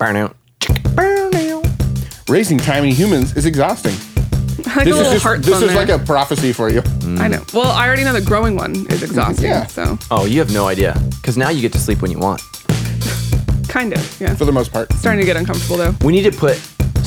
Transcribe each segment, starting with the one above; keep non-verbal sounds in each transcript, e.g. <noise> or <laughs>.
Burnout. Raising tiny humans is exhausting. <laughs> like This a is just this is like a prophecy for you. I know. Well, I already know the growing one is exhausting. Yeah. So Oh, you have no idea. Because now you get to sleep when you want. kind of. Yeah. For the most part. Starting to get uncomfortable though. We need to put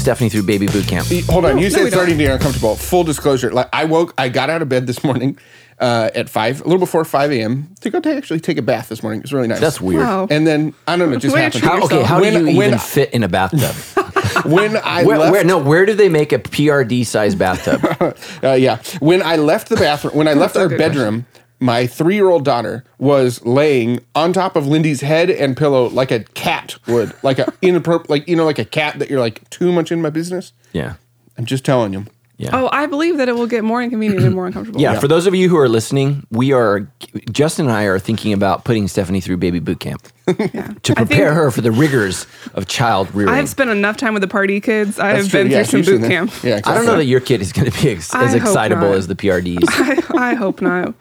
Stephanie through baby boot camp. Hold on, No, you no, said we starting to get uncomfortable. Full disclosure, like I woke, I got out of bed this morning uh, at five, a little before five a.m. to go to actually take a bath this morning. It was really nice. That's weird. Wow. And then I don't know, it just Way happened. How, okay, how When- do you when- even fit in a bathtub? <laughs> when I where, left, where, no, where do they make a PRD size bathtub? <laughs> uh, yeah, when I left the bathroom, when I left our good bedroom, my three-year-old daughter was laying on top of Lindy's head and pillow like a cat would, like a <laughs> inappropriate, like you know, like a cat that you're like too much in my business. yeah. I'm just telling you. Yeah. Oh, I believe that it will get more inconvenient and more uncomfortable. Yeah, for those of you who are listening, we are Justin and I are thinking about putting Stephanie through baby boot camp <laughs> Yeah. to I think prepare her for the rigors of child rearing. I have spent enough time with the party kids. I have been Yeah, through some boot that. camp. Yeah, I don't know that your kid is going to be ex- as excitable not. as the PRDs. <laughs> I, I hope not.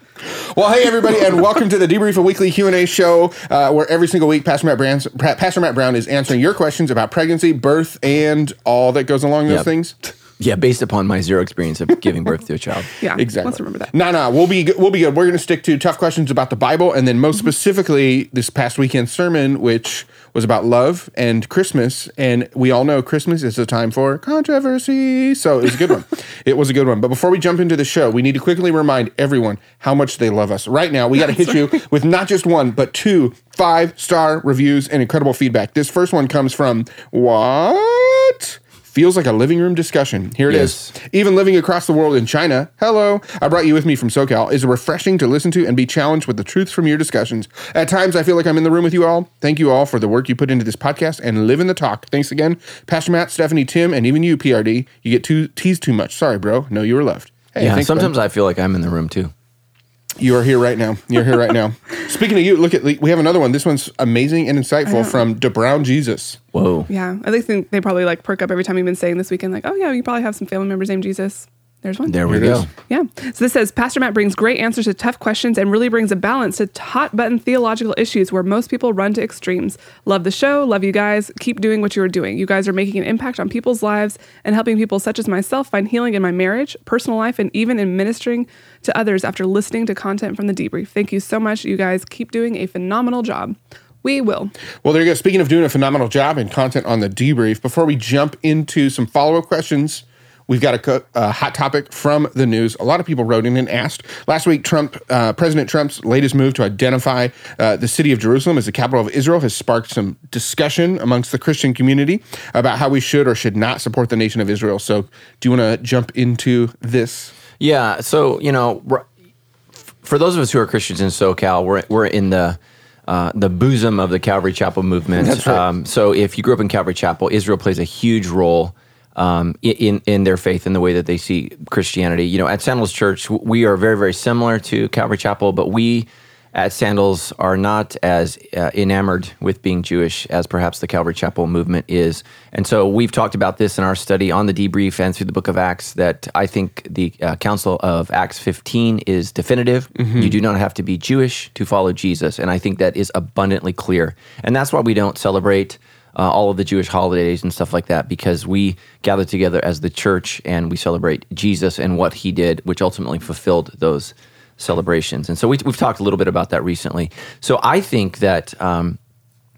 Well, hey everybody, and welcome to the Debrief a Weekly Q and A show, uh, where every single week Pastor Matt, Brown, Pastor Matt Brown is answering your questions about pregnancy, birth, and all that goes along those Yep. things. yeah, based upon my zero experience of giving birth to a child. <laughs> Yeah. Exactly. Let's remember that. No, no, we'll be good- we'll be good. We're going to stick to tough questions about the Bible, and then most Mm-hmm. specifically this past weekend sermon, which was about love and Christmas, and we all know Christmas is a time for controversy. So it was a good one. <laughs> it was a good one. But before we jump into the show, we need to quickly remind everyone how much they love us. Right now, we got to hit you with not just one, but two five star reviews and incredible feedback. This first one comes from what? Feels like a living room discussion. Here it is. Yes. Even living across the world in China, hello, I brought you with me from SoCal, is refreshing to listen to and be challenged with the truths from your discussions. At times, I feel like I'm in the room with you all. Thank you all for the work you put into this podcast and live in the talk. Thanks again, Pastor Matt, Stephanie, Tim, and even you, PRD. You get too teased too much. Sorry, bro. No, you were loved. Hey, Yeah, thanks, sometimes I feel like I'm in the room too. you are here right now. You're here right now. <laughs> Speaking of you, look at we have another one. This one's amazing and insightful from DeBrown Jesus. Whoa. Yeah. I think they probably like perk up every time you've been saying this weekend, like, oh, yeah, you probably have some family members named Jesus. There's one. There we Here go. Yeah. So this says Pastor Matt brings great answers to tough questions and really brings a balance to hot button theological issues where most people run to extremes. Love the show. Love you guys. Keep doing what you are doing. You guys are making an impact on people's lives and helping people such as myself find healing in my marriage, personal life, and even in ministering to others after listening to content from the debrief. Thank you so much. You guys keep doing a phenomenal job. We will. Well, there you go. Speaking of doing a phenomenal job and content on the debrief, before we jump into some follow up questions, we've got a, a hot topic from the news. A lot of people wrote in and asked. Last week, Trump, uh, President Trump's latest move to identify uh, the city of Jerusalem as the capital of Israel has sparked some discussion amongst the Christian community about how we should or should not support the nation of Israel. So, do you want to jump into this? Yeah. So you know, for those of us who are Christians in SoCal, we're we're in the uh, the bosom of the Calvary Chapel movement. Right. Um, so if you grew up in Calvary Chapel, Israel plays a huge role. Um, in in their faith in the way that they see Christianity, you know, at Sandals Church, we are very very similar to Calvary Chapel, but we at Sandals are not as uh, enamored with being Jewish as perhaps the Calvary Chapel movement is. And so we've talked about this in our study on the debrief and through the book of Acts that I think the uh, Council of Acts 15 is definitive. You do not have to be Jewish to follow Jesus. And I think that is abundantly clear. And that's why we don't celebrate. Uh, all of the Jewish holidays and stuff like that, because we gather together as the church and we celebrate Jesus and what he did, which ultimately fulfilled those celebrations. And so we, we've talked a little bit about that recently. So I think that, um,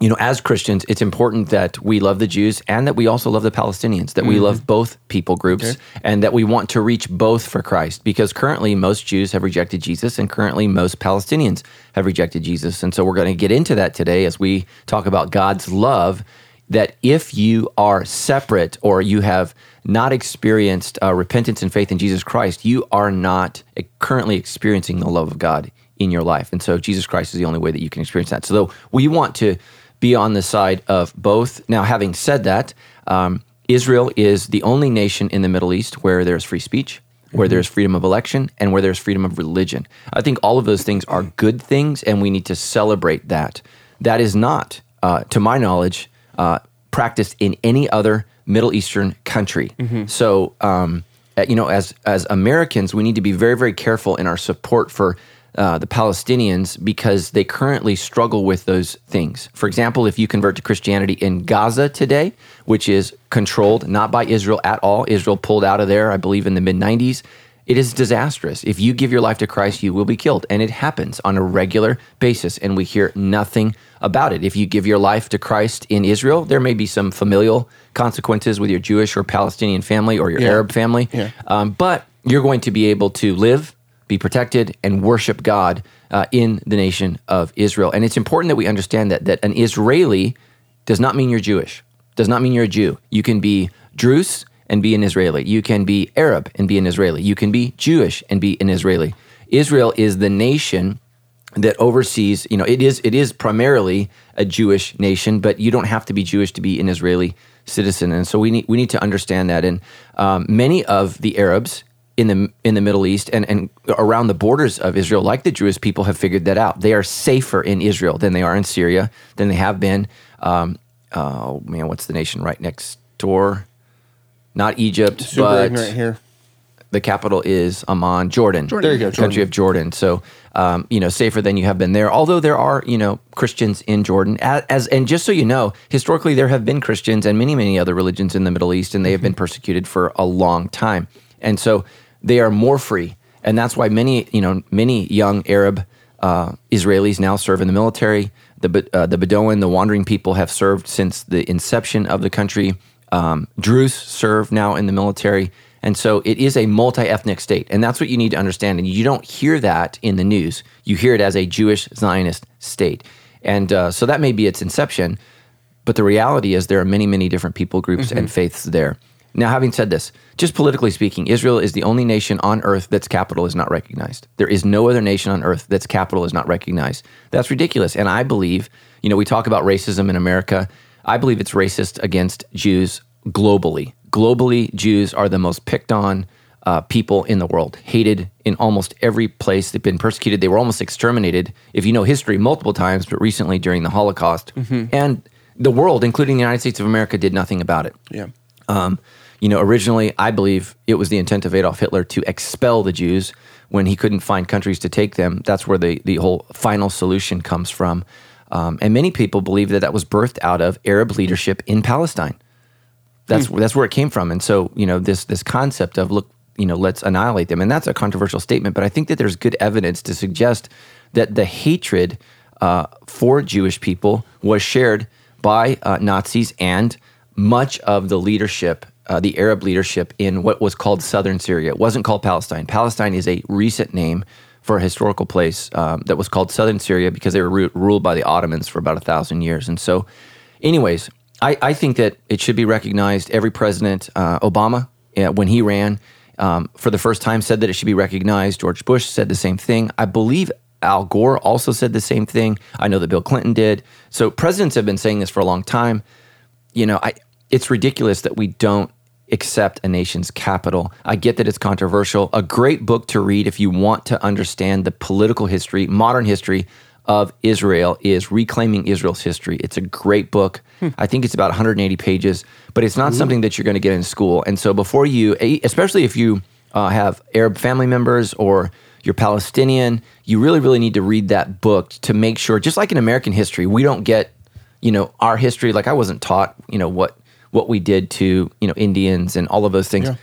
you know, as Christians, it's important that we love the Jews and that we also love the Palestinians, that we love both people groups and that we want to reach both for Christ because currently most Jews have rejected Jesus and currently most Palestinians have rejected Jesus. And so we're going to get into that today as we talk about God's love that if you are separate or you have not experienced uh, repentance and faith in Jesus Christ, you are not currently experiencing the love of God in your life. And so Jesus Christ is the only way that you can experience that. So we want to be on the side of both. Now, having said that, um, Israel is the only nation in the Middle East where there's free speech, where there's freedom of election, and where there's freedom of religion. I think all of those things are good things, and we need to celebrate that. That is not, uh, to my knowledge, uh, practiced in any other Middle Eastern country. So, um, uh, you know, as as Americans, we need to be very, very careful in our support for uh, the Palestinians because they currently struggle with those things. For example, if you convert to Christianity in Gaza today, which is controlled not by Israel at all, Israel pulled out of there, I believe, in the mid 90s. It is disastrous. If you give your life to Christ, you will be killed. And it happens on a regular basis. And we hear nothing about it. If you give your life to Christ in Israel, there may be some familial consequences with your Jewish or Palestinian family or your Yeah. Arab family. Yeah. Um, but you're going to be able to live, be protected, and worship God uh, in the nation of Israel. And it's important that we understand that that an Israeli does not mean you're Jewish. Does not mean you're a Jew. You can be Druze and be an Israeli. You can be Arab and be an Israeli. You can be Jewish and be an Israeli. Israel is the nation that oversees you know it is it is primarily a Jewish nation but you don't have to be Jewish to be an Israeli citizen. And so we need we need to understand that. And um, many of the Arabs in the in the Middle East and and around the borders of Israel like the Jewish people have figured that out. They are safer in Israel than they are in Syria than they have been. Um, oh man what's the nation right next door? Not Egypt Super but here. The capital is Amman, Jordan. Jordan. There you go, Country of Jordan. So, um, you know, safer than you have been there. Although there are, you know, Christians in Jordan. As, as and just so you know, historically there have been Christians and many, many other religions in the Middle East, and they have been persecuted for a long time. And so they are more free, and that's why many, you know, many young Arab uh, Israelis now serve in the military. The uh, the Bedouin, the wandering people, have served since the inception of the country. Um, Druze serve now in the military. And so it is a multi ethnic state. And that's what you need to understand. And you don't hear that in the news. You hear it as a Jewish Zionist state. And uh, so that may be its inception. But the reality is there are many, many different people groups and faiths there. Now, having said this, just politically speaking, Israel is the only nation on earth that's capital is not recognized. There is no other nation on earth that's capital is not recognized. That's ridiculous. And I believe, you know, we talk about racism in America. I believe it's racist against Jews globally. Globally, Jews are the most picked on uh, people in the world, hated in almost every place. They've been persecuted. They were almost exterminated, if you know history, multiple times, but recently during the Holocaust. And the world, including the United States of America, did nothing about it. Yeah. Um, you know, originally, I believe it was the intent of Adolf Hitler to expel the Jews when he couldn't find countries to take them. That's where the, the whole final solution comes from. Um, and many people believe that that was birthed out of Arab leadership in Palestine. That's that's where it came from. And so, you know, this this concept of look, you know, let's annihilate them, and that's a controversial statement. But I think that there's good evidence to suggest that the hatred uh, for Jewish people was shared by uh, Nazis and much of the leadership, uh, the Arab leadership in what was called southern Syria. It wasn't called Palestine. Palestine is a recent name for a historical place um, that was called southern Syria because they were ru- ruled by the Ottomans for about a thousand years. And so, anyways, I, I think that it should be recognized. Every president, uh, Obama, when he ran um, for the first time, said that it should be recognized. George Bush said the same thing. I believe Al Gore also said the same thing. I know that Bill Clinton did. So presidents have been saying this for a long time. You know, I, it's ridiculous that we don't accept a nation's capital. I get that it's controversial. A great book to read if you want to understand the political history, modern history of Israel is Reclaiming Israel's History. It's a great book. I think it's about 180 pages, but it's not something that you're going to get in school. And so before you, especially if you uh, have Arab family members or you're Palestinian, you really, really need to read that book to make sure, just like in American history, we don't get, you know, our history. Like I wasn't taught, you know, what what we did to, you know, Indians and all of those things. Yeah.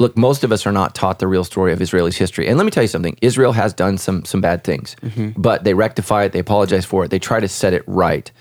Look, most of us are not taught the real story of Israel's history. And let me tell you something: Israel has done some some bad things, but they rectify it, they apologize for it, they try to set it right.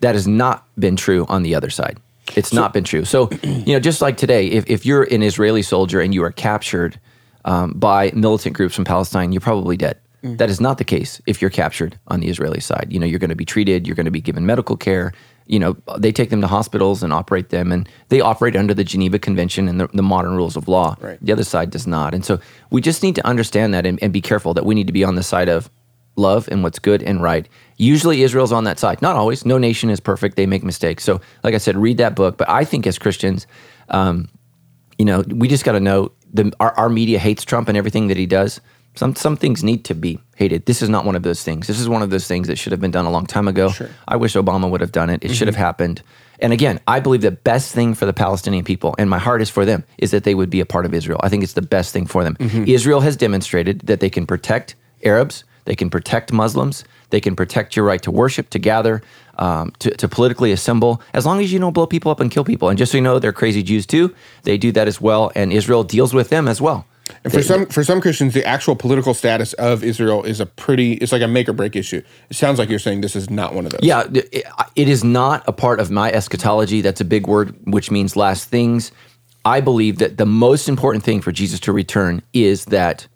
That has not been true on the other side. It's not been true. So, <clears throat> you know, just like today, if, if you're an Israeli soldier and you are captured um, by militant groups from Palestine, you're probably dead. That is not the case if you're captured on the Israeli side. You know, you're going to be treated, you're going to be given medical care. You know, they take them to hospitals and operate them, and they operate under the Geneva Convention and the, the modern rules of law. Right. The other side does not. And so we just need to understand that and, and be careful that we need to be on the side of love and what's good and right. Usually Israel's on that side. Not always. No nation is perfect. They make mistakes. So, like I said, read that book. But I think as Christians, um, you know, we just got to know the our, our media hates Trump and everything that he does. Some some things need to be hated. This is not one of those things. This is one of those things that should have been done a long time ago. I wish Obama would have done it. It should have happened. And again, I believe the best thing for the Palestinian people, and my heart is for them, is that they would be a part of Israel. I think it's the best thing for them. Israel has demonstrated that they can protect Arabs, They can protect Muslims. They can protect your right to worship, to gather, um, to, to politically assemble, as long as you don't blow people up and kill people. And just so you know, they're crazy Jews too. They do that as well, and Israel deals with them as well. And for some for some Christians, the actual political status of Israel is a pretty it's like a make or break issue. It sounds like you're saying this is not one of those. Yeah, it, it is not a part of my eschatology. That's a big word, which means last things. I believe that the most important thing for Jesus to return is that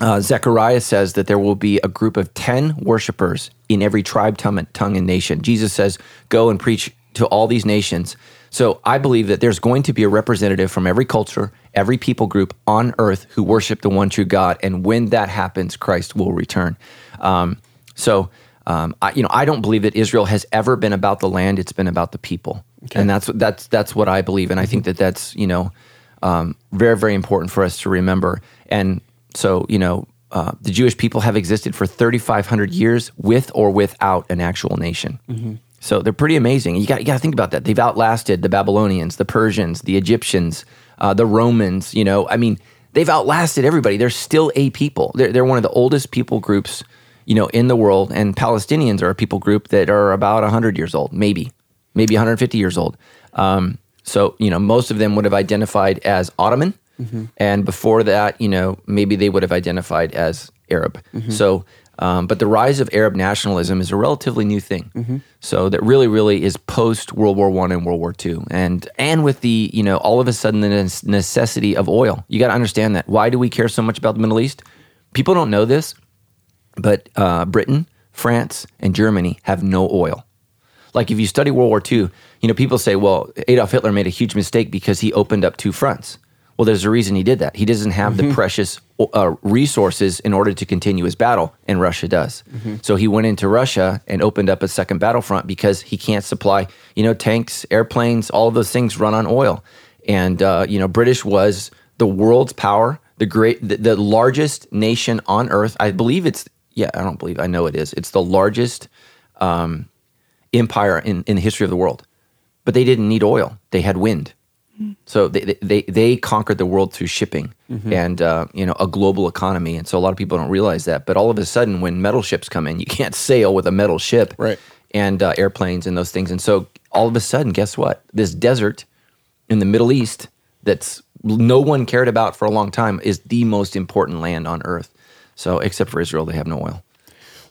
uh, Zechariah says that there will be a group of 10 worshipers in every tribe, tongue, tongue, and nation. Jesus says, Go and preach to all these nations. So I believe that there's going to be a representative from every culture, every people group on earth who worship the one true God. And when that happens, Christ will return. Um, so, um, I, you know, I don't believe that Israel has ever been about the land; it's been about the people, okay. and that's that's that's what I believe, and I think that that's you know um, very very important for us to remember. And so, you know, uh, the Jewish people have existed for 3,500 years with or without an actual nation. Mm-hmm. So they're pretty amazing. You got, you got to think about that. They've outlasted the Babylonians, the Persians, the Egyptians, uh, the Romans. You know, I mean, they've outlasted everybody. They're still a people. They're, they're one of the oldest people groups, you know, in the world. And Palestinians are a people group that are about 100 years old, maybe, maybe 150 years old. Um, so, you know, most of them would have identified as Ottoman Mm-hmm. And before that, you know, maybe they would have identified as Arab. Mm-hmm. So, um, but the rise of Arab nationalism is a relatively new thing. Mm-hmm. So that really, really is post World War One and World War Two, and and with the you know all of a sudden the necessity of oil. You got to understand that. Why do we care so much about the Middle East? People don't know this, but uh, Britain, France, and Germany have no oil. Like if you study World War II, you know people say, well, Adolf Hitler made a huge mistake because he opened up two fronts. Well, there's a reason he did that. He doesn't have mm-hmm. the precious uh, resources in order to continue his battle, and Russia does. Mm-hmm. So he went into Russia and opened up a second battlefront because he can't supply, you know, tanks, airplanes, all of those things run on oil. And uh, you know, British was the world's power, the great, the, the largest nation on earth. I believe it's, yeah, I don't believe, I know it is. It's the largest um, empire in, in the history of the world. But they didn't need oil; they had wind. So they, they they conquered the world through shipping mm-hmm. and uh, you know a global economy, and so a lot of people don't realize that. But all of a sudden, when metal ships come in, you <laughs> can't sail with a metal ship, right? And uh, airplanes and those things, and so all of a sudden, guess what? This desert in the Middle East that's no one cared about for a long time is the most important land on earth. So except for Israel, they have no oil.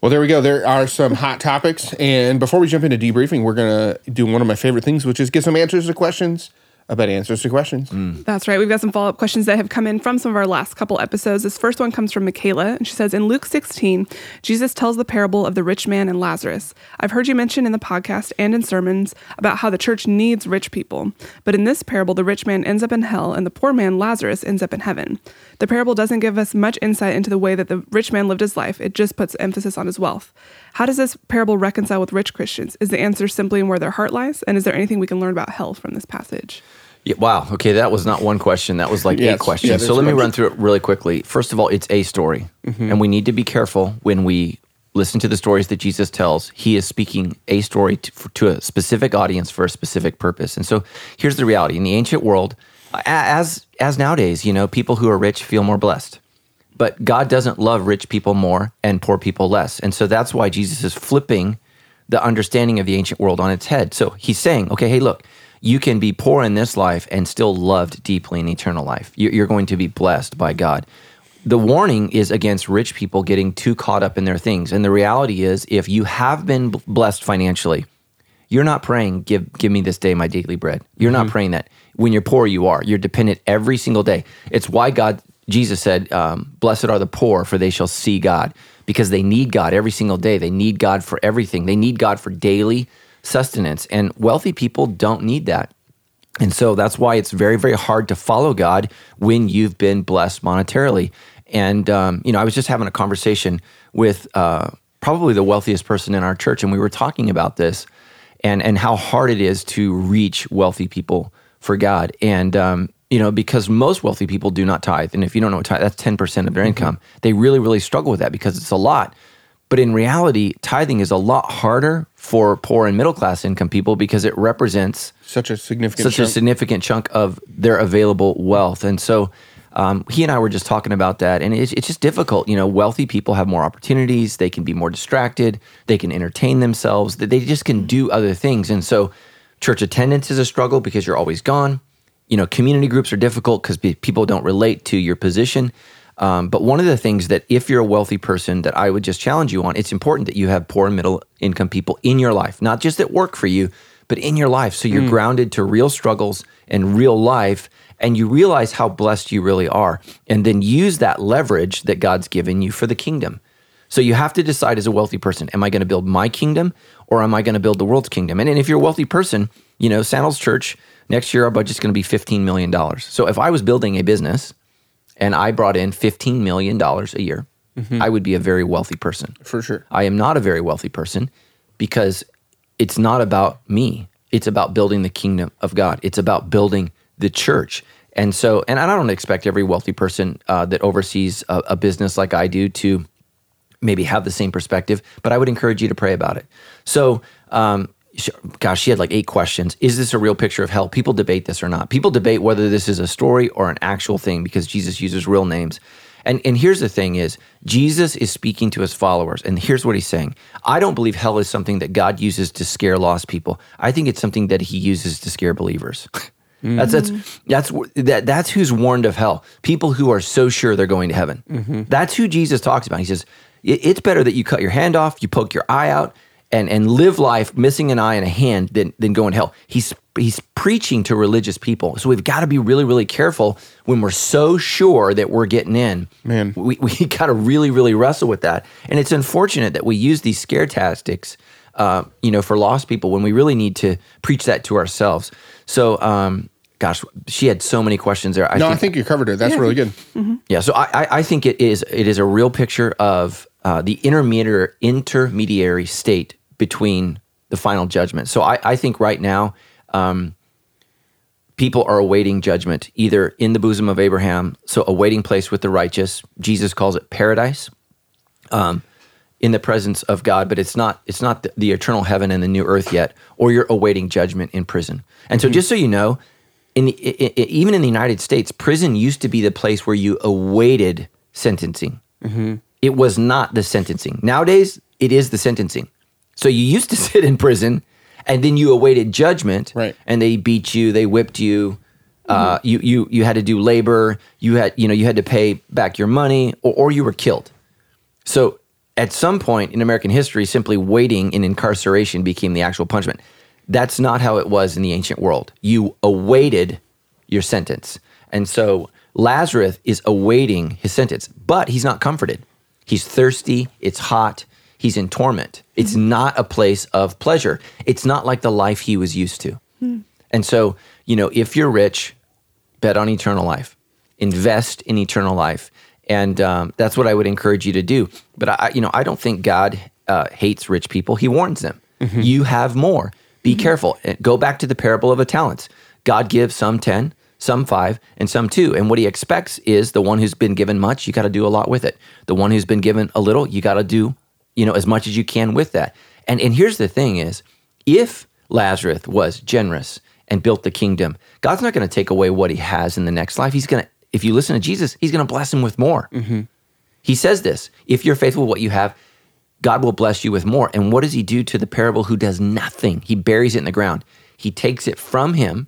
Well, there we go. There are some hot topics, and before we jump into debriefing, we're gonna do one of my favorite things, which is get some answers to questions about answers to questions. Mm. That's right. We've got some follow up questions that have come in from some of our last couple episodes. This first one comes from Michaela, and she says In Luke 16, Jesus tells the parable of the rich man and Lazarus. I've heard you mention in the podcast and in sermons about how the church needs rich people. But in this parable, the rich man ends up in hell, and the poor man, Lazarus, ends up in heaven. The parable doesn't give us much insight into the way that the rich man lived his life, it just puts emphasis on his wealth. How does this parable reconcile with rich Christians? Is the answer simply in where their heart lies? And is there anything we can learn about hell from this passage? Yeah, wow. Okay, that was not one question. That was like yes. eight questions. Yeah, so let me run through it really quickly. First of all, it's a story. Mm-hmm. And we need to be careful when we listen to the stories that Jesus tells. He is speaking a story to, for, to a specific audience for a specific purpose. And so here's the reality in the ancient world, as, as nowadays, you know, people who are rich feel more blessed. But God doesn't love rich people more and poor people less. And so that's why Jesus is flipping the understanding of the ancient world on its head. So he's saying, okay, hey, look, you can be poor in this life and still loved deeply in eternal life. You're going to be blessed by God. The warning is against rich people getting too caught up in their things. And the reality is, if you have been blessed financially, you're not praying, give, give me this day my daily bread. You're mm-hmm. not praying that. When you're poor, you are. You're dependent every single day. It's why God, Jesus said, um, Blessed are the poor, for they shall see God, because they need God every single day. They need God for everything. They need God for daily sustenance. And wealthy people don't need that. And so that's why it's very, very hard to follow God when you've been blessed monetarily. And, um, you know, I was just having a conversation with uh, probably the wealthiest person in our church, and we were talking about this and, and how hard it is to reach wealthy people for God. And, um, you know, because most wealthy people do not tithe. And if you don't know what tithe, that's 10% of their mm-hmm. income. They really, really struggle with that because it's a lot. But in reality, tithing is a lot harder for poor and middle class income people because it represents such a significant such chunk. a significant chunk of their available wealth. And so, Um, he and I were just talking about that, and it's, it's just difficult. You know, wealthy people have more opportunities. They can be more distracted. They can entertain themselves. They just can do other things. And so, church attendance is a struggle because you're always gone. You know, community groups are difficult because people don't relate to your position. Um, but one of the things that, if you're a wealthy person, that I would just challenge you on, it's important that you have poor and middle income people in your life, not just at work for you, but in your life. So you're mm. grounded to real struggles and real life, and you realize how blessed you really are. And then use that leverage that God's given you for the kingdom. So you have to decide as a wealthy person, am I going to build my kingdom or am I going to build the world's kingdom? And, and if you're a wealthy person, you know, Sandals Church, next year our budget's going to be $15 million. So if I was building a business and I brought in $15 million a year, mm-hmm. I would be a very wealthy person. For sure. I am not a very wealthy person because it's not about me. It's about building the kingdom of God. It's about building the church. And so, and I don't expect every wealthy person uh, that oversees a, a business like I do to maybe have the same perspective, but I would encourage you to pray about it. So, um, gosh, she had like eight questions. Is this a real picture of hell? People debate this or not. People debate whether this is a story or an actual thing because Jesus uses real names. And and here's the thing is Jesus is speaking to his followers and here's what he's saying. I don't believe hell is something that God uses to scare lost people. I think it's something that he uses to scare believers. <laughs> Mm-hmm. That's that's that's that that's who's warned of hell. People who are so sure they're going to heaven. Mm-hmm. That's who Jesus talks about. He says it's better that you cut your hand off, you poke your eye out, and and live life missing an eye and a hand than than go in hell. He's he's preaching to religious people. So we've got to be really really careful when we're so sure that we're getting in. Man, we we <laughs> got to really really wrestle with that. And it's unfortunate that we use these scare tactics. Uh, you know, for lost people, when we really need to preach that to ourselves. So, um, gosh, she had so many questions there. I no, think, I think you covered it. That's yeah. really good. Mm-hmm. Yeah, so I, I think it is it is a real picture of uh, the intermediary intermediary state between the final judgment. So I, I think right now, um, people are awaiting judgment either in the bosom of Abraham, so a waiting place with the righteous. Jesus calls it paradise. Um, in the presence of God, but it's not it's not the, the, eternal heaven and the new earth yet, or you're awaiting judgment in prison. And so, mm-hmm. just so you know, in the, even in the United States, prison used to be the place where you awaited sentencing. Mm-hmm. It was not the sentencing. Nowadays, it is the sentencing. So you used to <laughs> sit in prison and then you awaited judgment. Right. And they beat you, they whipped you. Uh, mm-hmm. you, you, you had to do labor. You had, you know, you had to pay back your money or, or you were killed. So at some point in American history, simply waiting in incarceration became the actual punishment. That's not how it was in the ancient world. You awaited your sentence. And so Lazarus is awaiting his sentence, but he's not comforted. He's thirsty, it's hot, he's in torment. It's mm-hmm. not a place of pleasure. It's not like the life he was used to. Mm. And so, you know, if you're rich, bet on eternal life, invest in eternal life. And um, that's what I would encourage you to do. But I, you know, I don't think God uh, hates rich people. He warns them. Mm-hmm. You have more. Be mm-hmm. careful. Go back to the parable of the talents. God gives some 10, some five, and some two. And what he expects is the one who's been given much, you got to do a lot with it. The one who's been given a little, you got to do you know, as much as you can with that. And and here's the thing is, if Lazarus was generous and built the kingdom, God's not going to take away what he has in the next life. He's going to, if you listen to Jesus, he's going to bless him with more. Mm-hmm. He says this if you're faithful with what you have, God will bless you with more. And what does he do to the parable who does nothing? He buries it in the ground. He takes it from him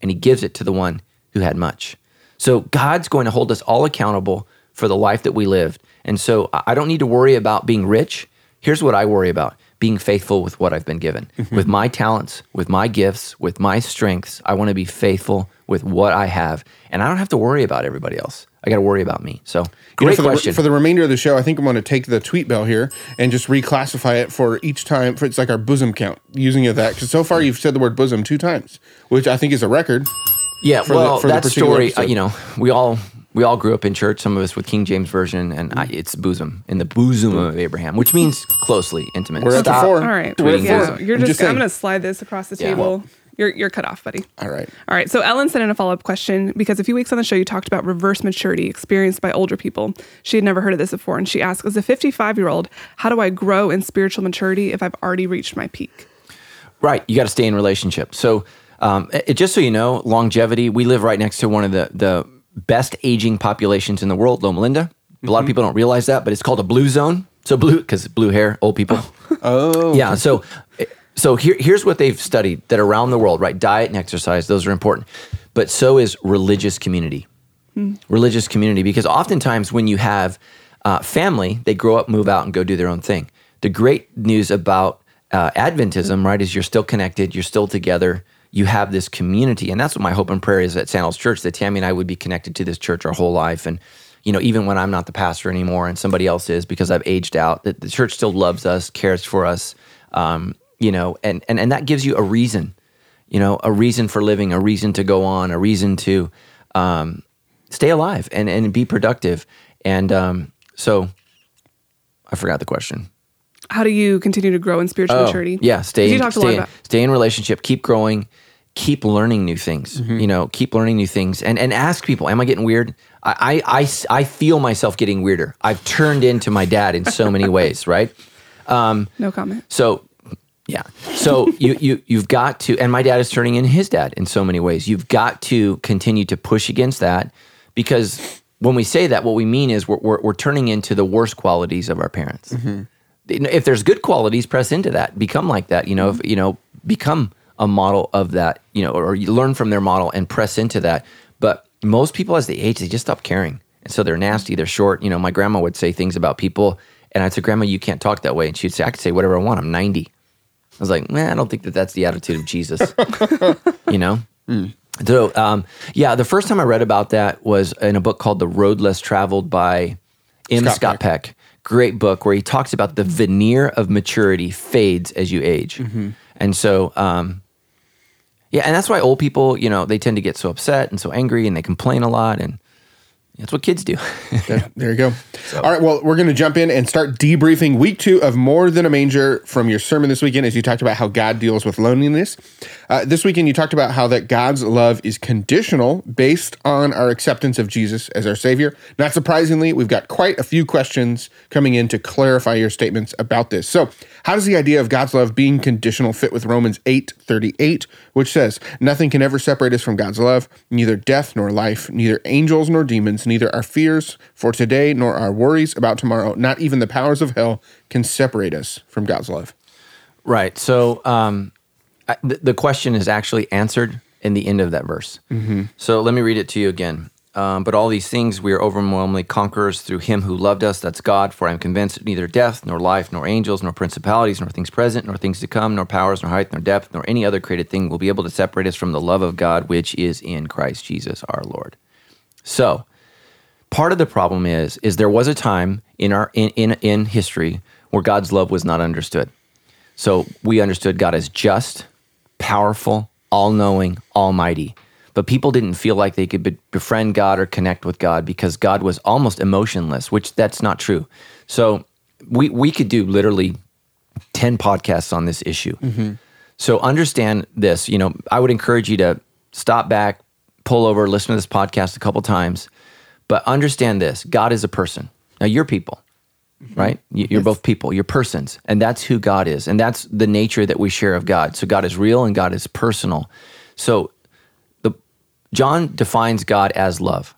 and he gives it to the one who had much. So God's going to hold us all accountable for the life that we lived. And so I don't need to worry about being rich. Here's what I worry about being faithful with what I've been given, mm-hmm. with my talents, with my gifts, with my strengths. I want to be faithful with what I have. And I don't have to worry about everybody else. I got to worry about me. So, great you know, for question. The, for the remainder of the show, I think I'm going to take the tweet bell here and just reclassify it for each time. For it's like our bosom count, using of that because so far you've said the word bosom two times, which I think is a record. Yeah, well, the, that story, uh, you know, we all we all grew up in church. Some of us with King James version, and I, it's bosom in the bosom of Abraham, which means closely intimate. We're at the four. All right, We're at four. you're just. just I'm going to slide this across the Yeah. table. You're you're cut off, buddy. All right. All right. So Ellen sent in a follow up question because a few weeks on the show you talked about reverse maturity experienced by older people. She had never heard of this before, and she asked, "As a 55 year old, how do I grow in spiritual maturity if I've already reached my peak?" Right. You got to stay in relationship. So, um, it, just so you know, longevity. We live right next to one of the the best aging populations in the world, Loma Linda. A lot of people don't realize that, but it's called a blue zone. So blue because blue hair, old people. <laughs> Oh, Yeah. So, so here, here's what they've studied that around the world, right? Diet and exercise, those are important. But so is religious community. Religious community, because oftentimes when you have uh, family, they grow up, move out, and go do their own thing. The great news about uh, Adventism, right, is you're still connected, you're still together, you have this community. And that's what my hope and prayer is at Sandals Church that Tammy and I would be connected to this church our whole life. And, you know, even when I'm not the pastor anymore and somebody else is because I've aged out, that the church still loves us, cares for us, um, you know, and, and, and that gives you a reason, you know, a reason for living, a reason to go on, a reason to um, stay alive and, and be productive. And um, so I forgot the question. How do you continue to grow in spiritual Oh, maturity? Yeah, stay You in, talked a stay, lot in, about. stay in relationship, keep growing, keep learning new things. Mm-hmm. You know, keep learning new things, and and ask people, "Am I getting weird?" I I I feel myself getting weirder. I've turned into my dad in so many ways, <laughs> right? No comment. So yeah. So you you you've got to and my dad is turning in his dad in so many ways. You've got to continue to push against that because when we say that, what we mean is we're we're, we're turning into the worst qualities of our parents. If there's good qualities, press into that. Become like that. You know, if, you know, become a model of that. You know, or you learn from their model and press into that. But most people, as they age, they just stop caring, and so they're nasty. They're short. You know, my grandma would say things about people, and I'd say, "Grandma, you can't talk that way," and she'd say, "I could say whatever I want. I'm 90." I was like, man, I don't think that that's the attitude of Jesus. <laughs> you know? So, um, yeah, the first time I read about that was in a book called The Road Less Traveled by M. Scott Scott, Peck. Great book where he talks about the veneer of maturity fades as you age. And so, um, yeah, and that's why old people, you know, they tend to get so upset and so angry and they complain a lot. And that's what kids do. <laughs> There, there you go. All right. Well, we're going to jump in and start debriefing week two of More Than a Manger from your sermon this weekend as you talked about how God deals with loneliness. Uh, this weekend, you talked about how that God's love is conditional based on our acceptance of Jesus as our Savior. Not surprisingly, we've got quite a few questions coming in to clarify your statements about this. So, how does the idea of God's love being conditional fit with Romans 8 38, which says, Nothing can ever separate us from God's love, neither death nor life, neither angels nor demons, neither our fears for today nor our worries about tomorrow, not even the powers of hell can separate us from God's love. Right. So um, I- the, the question is actually answered in the end of that verse. So let me read it to you again. Um, but all these things we are overwhelmingly conquerors through him who loved us. That's God. For I am convinced that neither death, nor life, nor angels, nor principalities, nor things present, nor things to come, nor powers, nor height, nor depth, nor any other created thing will be able to separate us from the love of God which is in Christ Jesus our Lord. So part of the problem is is there was a time in our in, in in history where God's love was not understood. So we understood God as just, powerful, all-knowing, almighty. But people didn't feel like they could be- befriend God or connect with God because God was almost emotionless, which that's not true. So we we could do literally 10 podcasts on this issue. Mm-hmm. So understand this, you know, I would encourage you to stop back, pull over, listen to this podcast a couple times, but understand this, God is a person. Now you're people mm-hmm. right? You- You're both people, you're persons, and that's who God is, and that's the nature that we share of God. So God is real and God is personal. So the John defines God as love.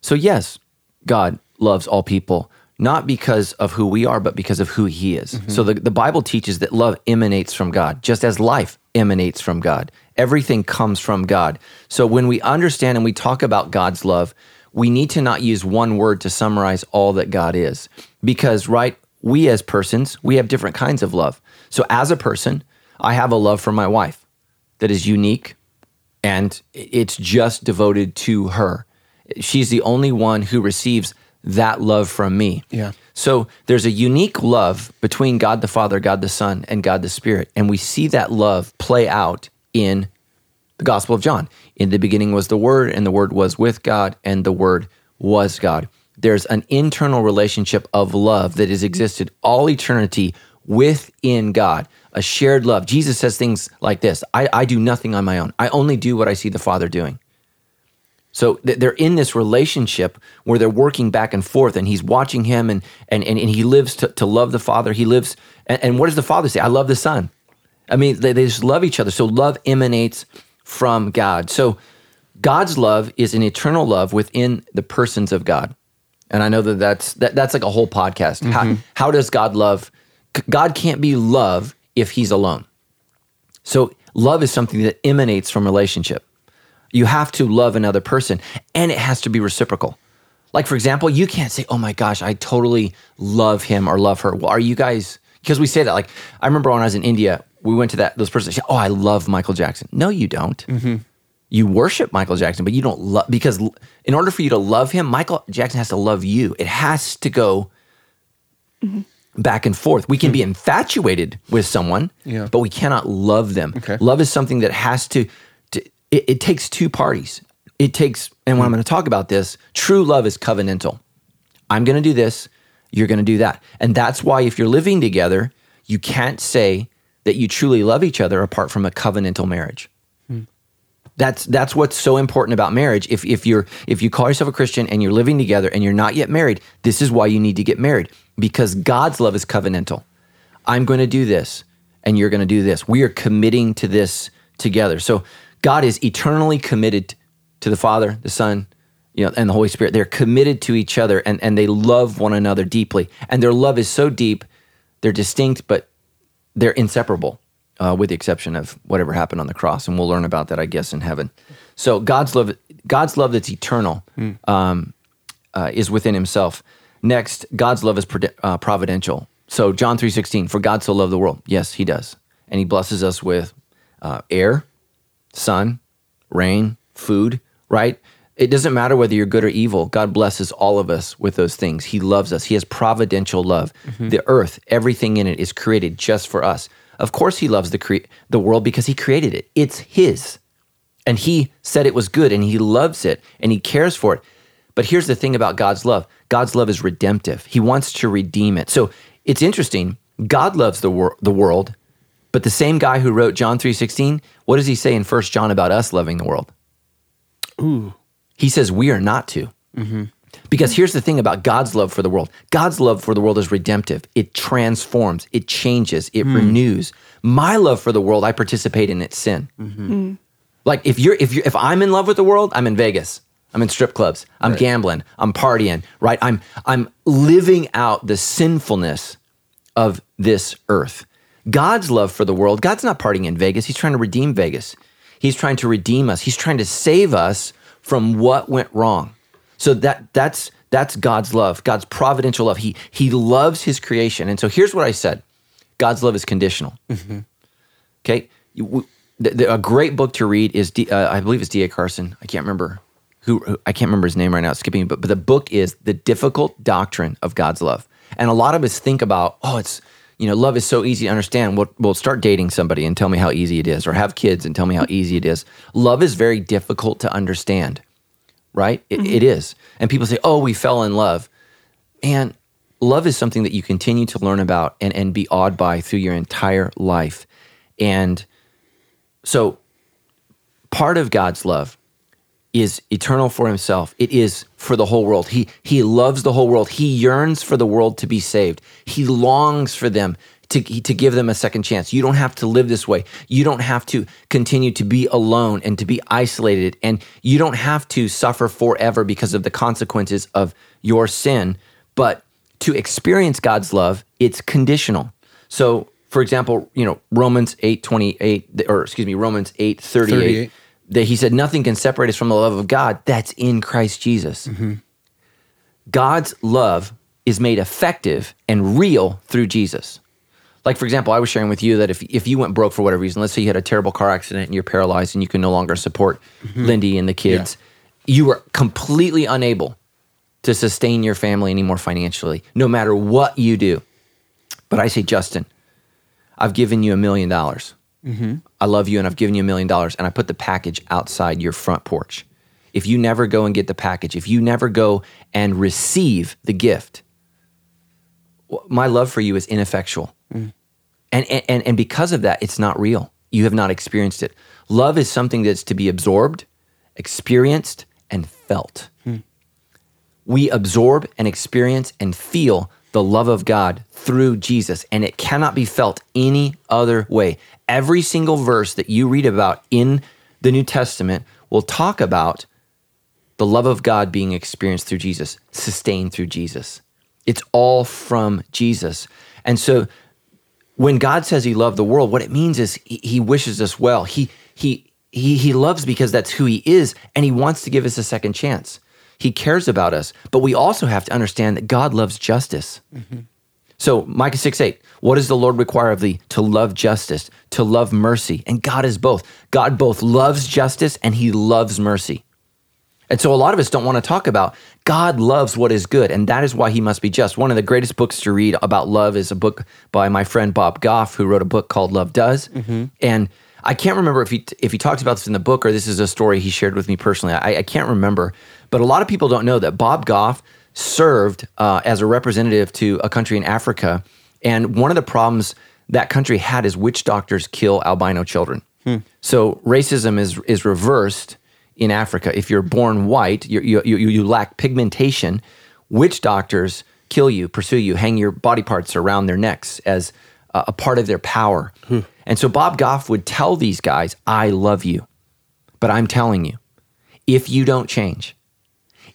So yes, God loves all people, not because of who we are, but because of who He is. Mm-hmm. So the, the Bible teaches that love emanates from God, just as life emanates from God. Everything comes from God. So when we understand and we talk about God's love, we need to not use one word to summarize all that God is. Because, right, we as persons, we have different kinds of love. So as a person, I have a love for my wife that is unique and it's just devoted to her. She's the only one who receives that love from me. Yeah. So there's a unique love between God the Father, God the Son, and God the Spirit. And we see that love play out in the Gospel of John. In the beginning was the Word, and the Word was with God, and the Word was God. There's an internal relationship of love that has existed all eternity within God, a shared love. Jesus says things like this I, I do nothing on my own, I only do what I see the Father doing. So they're in this relationship where they're working back and forth, and he's watching him, and and and, and he lives to, to love the Father. He lives, and, and what does the Father say? I love the Son. I mean, they, they just love each other. So love emanates from God. So God's love is an eternal love within the persons of God. And I know that that's that, that's like a whole podcast. How, mm-hmm. how does God love? God can't be love if he's alone. So love is something that emanates from relationship. You have to love another person and it has to be reciprocal. Like for example, you can't say, "Oh my gosh, I totally love him or love her." Well, are you guys because we say that like I remember when I was in India, we went to that those persons say, "Oh, I love Michael Jackson." No, you don't. Mm-hmm. You worship Michael Jackson, but you don't love because in order for you to love him, Michael Jackson has to love you. It has to go mm-hmm. back and forth. We can be mm-hmm. infatuated with someone, Yeah. but we cannot love them. Okay. Love is something that has to, to it, it takes two parties. It takes, and when I'm going to talk about this, true love is covenantal. I'm going to do this, you're going to do that. And that's why if you're living together, you can't say that you truly love each other apart from a covenantal marriage. Hmm. That's that's what's so important about marriage. If if you're if you call yourself a Christian and you're living together and you're not yet married, this is why you need to get married because God's love is covenantal. I'm going to do this and you're going to do this. We are committing to this together. So God is eternally committed to the Father, the Son, you know, and the Holy Spirit. They're committed to each other and, and they love one another deeply. And their love is so deep, they're distinct, but they're inseparable, uh, with the exception of whatever happened on the cross, and we'll learn about that, I guess, in heaven. So God's love, God's love that's eternal, um, uh, is within Himself. Next, God's love is uh, providential. So John three sixteen, for God so loved the world. Yes, He does, and He blesses us with uh, air, sun, rain, food. Right. It doesn't matter whether you're good or evil. God blesses all of us with those things. He loves us. He has providential love. Mm-hmm. The earth, everything in it is created just for us. Of course, He loves the cre- the world because He created it. It's His, and He said it was good, and He loves it, and He cares for it. But here's the thing about God's love God's love is redemptive. He wants to redeem it. So it's interesting. God loves the, wor- the world, but the same guy who wrote John 3.16, what does he say in 1 John about us loving the world? Ooh. He says we are not to. Mm-hmm. Because here's the thing about God's love for the world God's love for the world is redemptive, it transforms, it changes, it hmm. renews. My love for the world, I participate in its sin. Mm-hmm. Hmm. Like if you're if you are if I'm in love with the world, I'm in Vegas. I'm in strip clubs. I'm gambling. I'm partying, right? I'm I'm living out the sinfulness of this earth. God's love for the world, God's not partying in Vegas. He's trying to redeem Vegas. He's trying to redeem us. He's trying to save us from what went wrong. So that that's that's God's love, God's providential love. He he loves his creation. And so here's what I said. God's love is conditional. Okay? You- w- the- the- a great book to read is D, uh, I believe it's D.A. Carson. I can't remember who, who I can't remember his name right now. It's skipping, but but the book is The Difficult Doctrine of God's Love. And a lot of us think about, oh, it's you know, love is so easy to understand. Well, well, start dating somebody and tell me how easy it is, or have kids and tell me how mm-hmm. easy it is. Love is very difficult to understand, right? It, it mm-hmm. is. And people say, oh, we fell in love. And love is something that you continue to learn about and, and be awed by through your entire life. And so part of God's love is eternal for himself. It is for the whole world. He he loves the whole world. He yearns for the world to be saved. He longs for them to, to give them a second chance. You don't have to live this way. You don't have to continue to be alone and to be isolated. And you don't have to suffer forever because of the consequences of your sin. But to experience God's love, it's conditional. So, for example, you know, Romans 8 28, or excuse me, Romans 8 38, 38. That he said, Nothing can separate us from the love of God that's in Christ Jesus. Mm-hmm. God's love is made effective and real through Jesus. Like, for example, I was sharing with you that if, if you went broke for whatever reason, let's say you had a terrible car accident and you're paralyzed and you can no longer support mm-hmm. Lindy and the kids, you are completely unable to sustain your family anymore financially, no matter what you do. But I say, Justin, I've given you a million dollars. Mm-hmm. I love you and I've given you a million dollars and I put the package outside your front porch. If you never go and get the package, if you never go and receive the gift, my love for you is ineffectual. Mm. And, and, and because of that, it's not real. You have not experienced it. Love is something that's to be absorbed, experienced, and felt. Hmm. We absorb and experience and feel the love of God through Jesus, and it cannot be felt any other way. Every single verse that you read about in the New Testament will talk about the love of God being experienced through Jesus, sustained through Jesus. It's all from Jesus. And so when God says he loved the world, what it means is he, he wishes us well. He, he, he, he loves because that's who he is, and he wants to give us a second chance. He cares about us, but we also have to understand that God loves justice. Mm-hmm. So, Micah 6 8, what does the Lord require of thee? To love justice, to love mercy. And God is both. God both loves justice and he loves mercy. And so, a lot of us don't want to talk about God loves what is good, and that is why he must be just. One of the greatest books to read about love is a book by my friend Bob Goff, who wrote a book called Love Does. Mm-hmm. And I can't remember if he if he talks about this in the book or this is a story he shared with me personally. I, I can't remember, but a lot of people don't know that Bob Goff served uh, as a representative to a country in Africa, and one of the problems that country had is witch doctors kill albino children. So racism is is reversed in Africa. If you're born white, you you you, you lack pigmentation. Witch doctors kill you, pursue you, hang your body parts around their necks as a, a part of their power. And so Bob Goff would tell these guys, "I love you, but I'm telling you, if you don't change,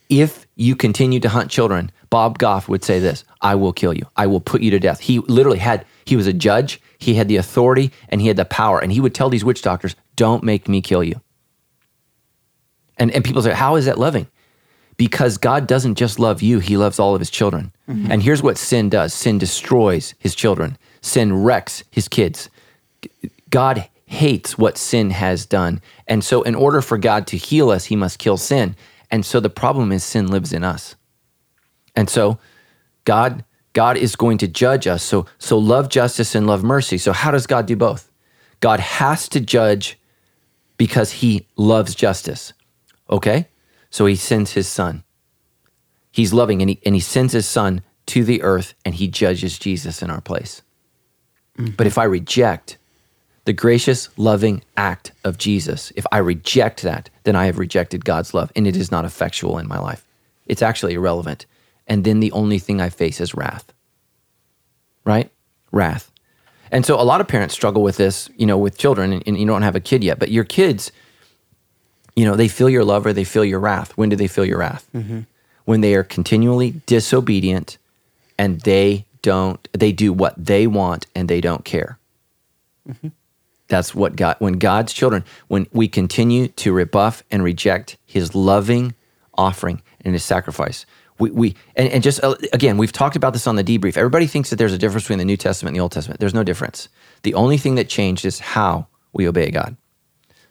if you continue to hunt children, Bob Goff would say this I will kill you. I will put you to death. He literally had, he was a judge, he had the authority, and he had the power. And he would tell these witch doctors, Don't make me kill you. And, and people say, How is that loving? Because God doesn't just love you, he loves all of his children. Mm-hmm. And here's what sin does sin destroys his children, sin wrecks his kids. God hates what sin has done. And so, in order for God to heal us, he must kill sin. And so, the problem is sin lives in us. And so, God God is going to judge us. So so love justice and love mercy. So how does God do both? God has to judge because he loves justice. Okay? So he sends his son. He's loving and he, and he sends his son to the earth and he judges Jesus in our place. Mm-hmm. But if I reject the gracious, loving act of Jesus, if I reject that, then I have rejected God's love and it is not effectual in my life. It's actually irrelevant. And then the only thing I face is wrath. Right? Wrath. And so a lot of parents struggle with this, you know, with children, and, and you don't have a kid yet, but your kids, you know, they feel your love or they feel your wrath. When do they feel your wrath? Mm-hmm. When they are continually disobedient and they don't, they do what they want and they don't care. Mm-hmm. That's what God, when God's children, when we continue to rebuff and reject his loving offering and his sacrifice, we, we and, and just uh, again, we've talked about this on the debrief. Everybody thinks that there's a difference between the New Testament and the Old Testament. There's no difference. The only thing that changed is how we obey God.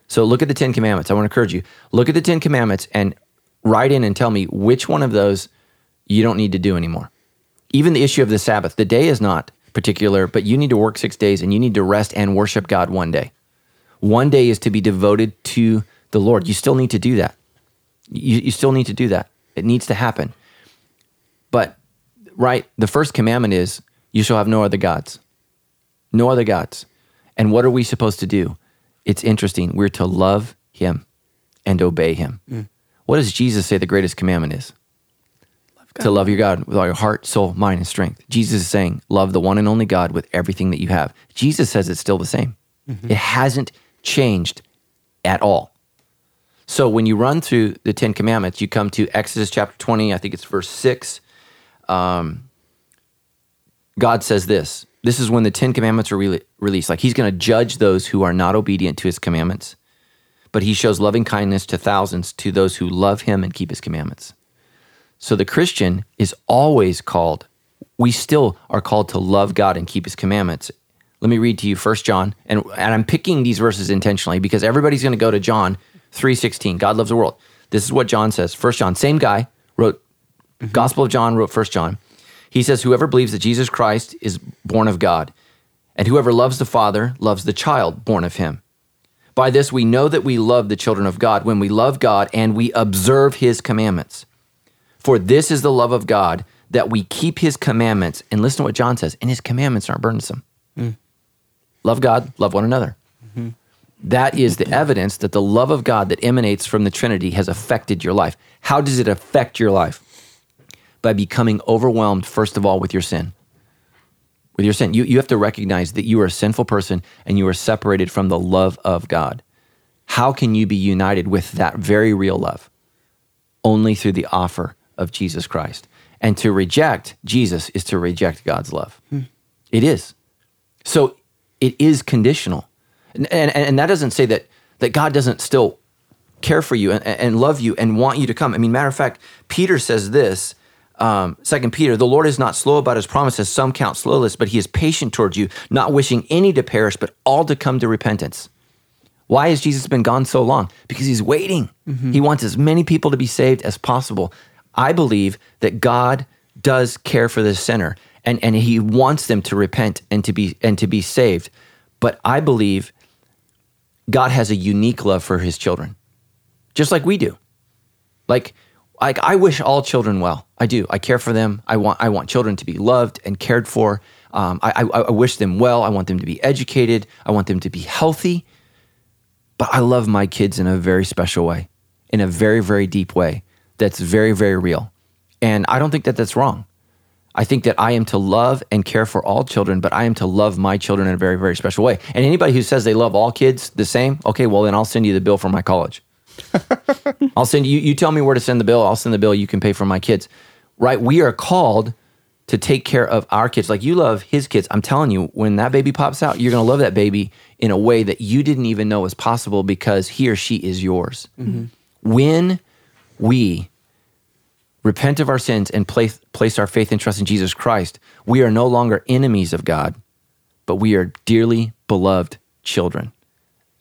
So look at the Ten Commandments. I want to encourage you look at the Ten Commandments and write in and tell me which one of those you don't need to do anymore. Even the issue of the Sabbath, the day is not particular, but you need to work six days and you need to rest and worship God one day. One day is to be devoted to the Lord. You still need to do that. You, you still need to do that. It needs to happen. But, right, the first commandment is you shall have no other gods. No other gods. And what are we supposed to do? It's interesting. We're to love him and obey him. Mm. What does Jesus say the greatest commandment is? To love your God with all your heart, soul, mind, and strength. Jesus is saying, love the one and only God with everything that you have. Jesus says it's still the same. It hasn't changed at all. So when you run through the Ten Commandments, you come to Exodus chapter 20, I think it's verse 6. Um, God says this this is when the Ten Commandments are re- released. Like he's going to judge those who are not obedient to his commandments, but he shows loving kindness to thousands to those who love him and keep his commandments. So the Christian is always called, we still are called to love God and keep his commandments. Let me read to you First John, and, and I'm picking these verses intentionally because everybody's going to go to John 3.16. God loves the world. This is what John says. First John, same guy, wrote mm-hmm. Gospel of John, wrote First John. He says, Whoever believes that Jesus Christ is born of God, and whoever loves the Father loves the child born of him. By this we know that we love the children of God when we love God and we observe his commandments. For this is the love of God, that we keep his commandments. And listen to what John says, and his commandments aren't burdensome. Mm. Love God, love one another. Mm-hmm. That is the evidence that the love of God that emanates from the Trinity has affected your life. How does it affect your life? By becoming overwhelmed, first of all, with your sin. With your sin. You, you have to recognize that you are a sinful person and you are separated from the love of God. How can you be united with that very real love? Only through the offer of Jesus Christ. And to reject Jesus is to reject God's love. It is. So it is conditional. And, and, and that doesn't say that, that God doesn't still care for you and, and love you and want you to come. I mean, matter of fact, Peter says this, um, Second Peter, the Lord is not slow about his promises, some count slowness, but he is patient towards you, not wishing any to perish, but all to come to repentance. Why has Jesus been gone so long? Because he's waiting. He wants as many people to be saved as possible. I believe that God does care for the sinner and, and he wants them to repent and to be and to be saved. But I believe God has a unique love for his children. Just like we do. Like like I wish all children well. I do. I care for them. I want I want children to be loved and cared for. Um, I, I I wish them well. I want them to be educated. I want them to be healthy. But I love my kids in a very special way, in a very very deep way. That's very very real, and I don't think that that's wrong. I think that I am to love and care for all children, but I am to love my children in a very very special way. And anybody who says they love all kids the same, okay, well then I'll send you the bill for my college. <laughs> I'll send you. You tell me where to send the bill. I'll send the bill. You can pay for my kids. Right? We are called to take care of our kids. Like you love his kids. I'm telling you, when that baby pops out, you're going to love that baby in a way that you didn't even know was possible because he or she is yours. Mm-hmm. When we repent of our sins and place place our faith and trust in Jesus Christ, we are no longer enemies of God, but we are dearly beloved children.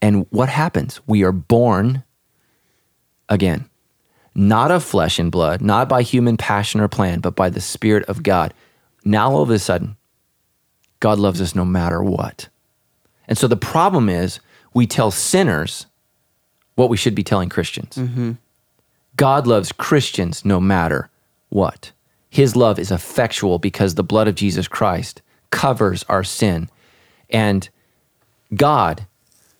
And what happens? We are born again, not of flesh and blood, not by human passion or plan, but by the Spirit of God. Now, all of a sudden, God loves us no matter what. And so the problem is we tell sinners what we should be telling Christians. Mm-hmm. God loves Christians no matter what. His love is effectual because the blood of Jesus Christ covers our sin. And God,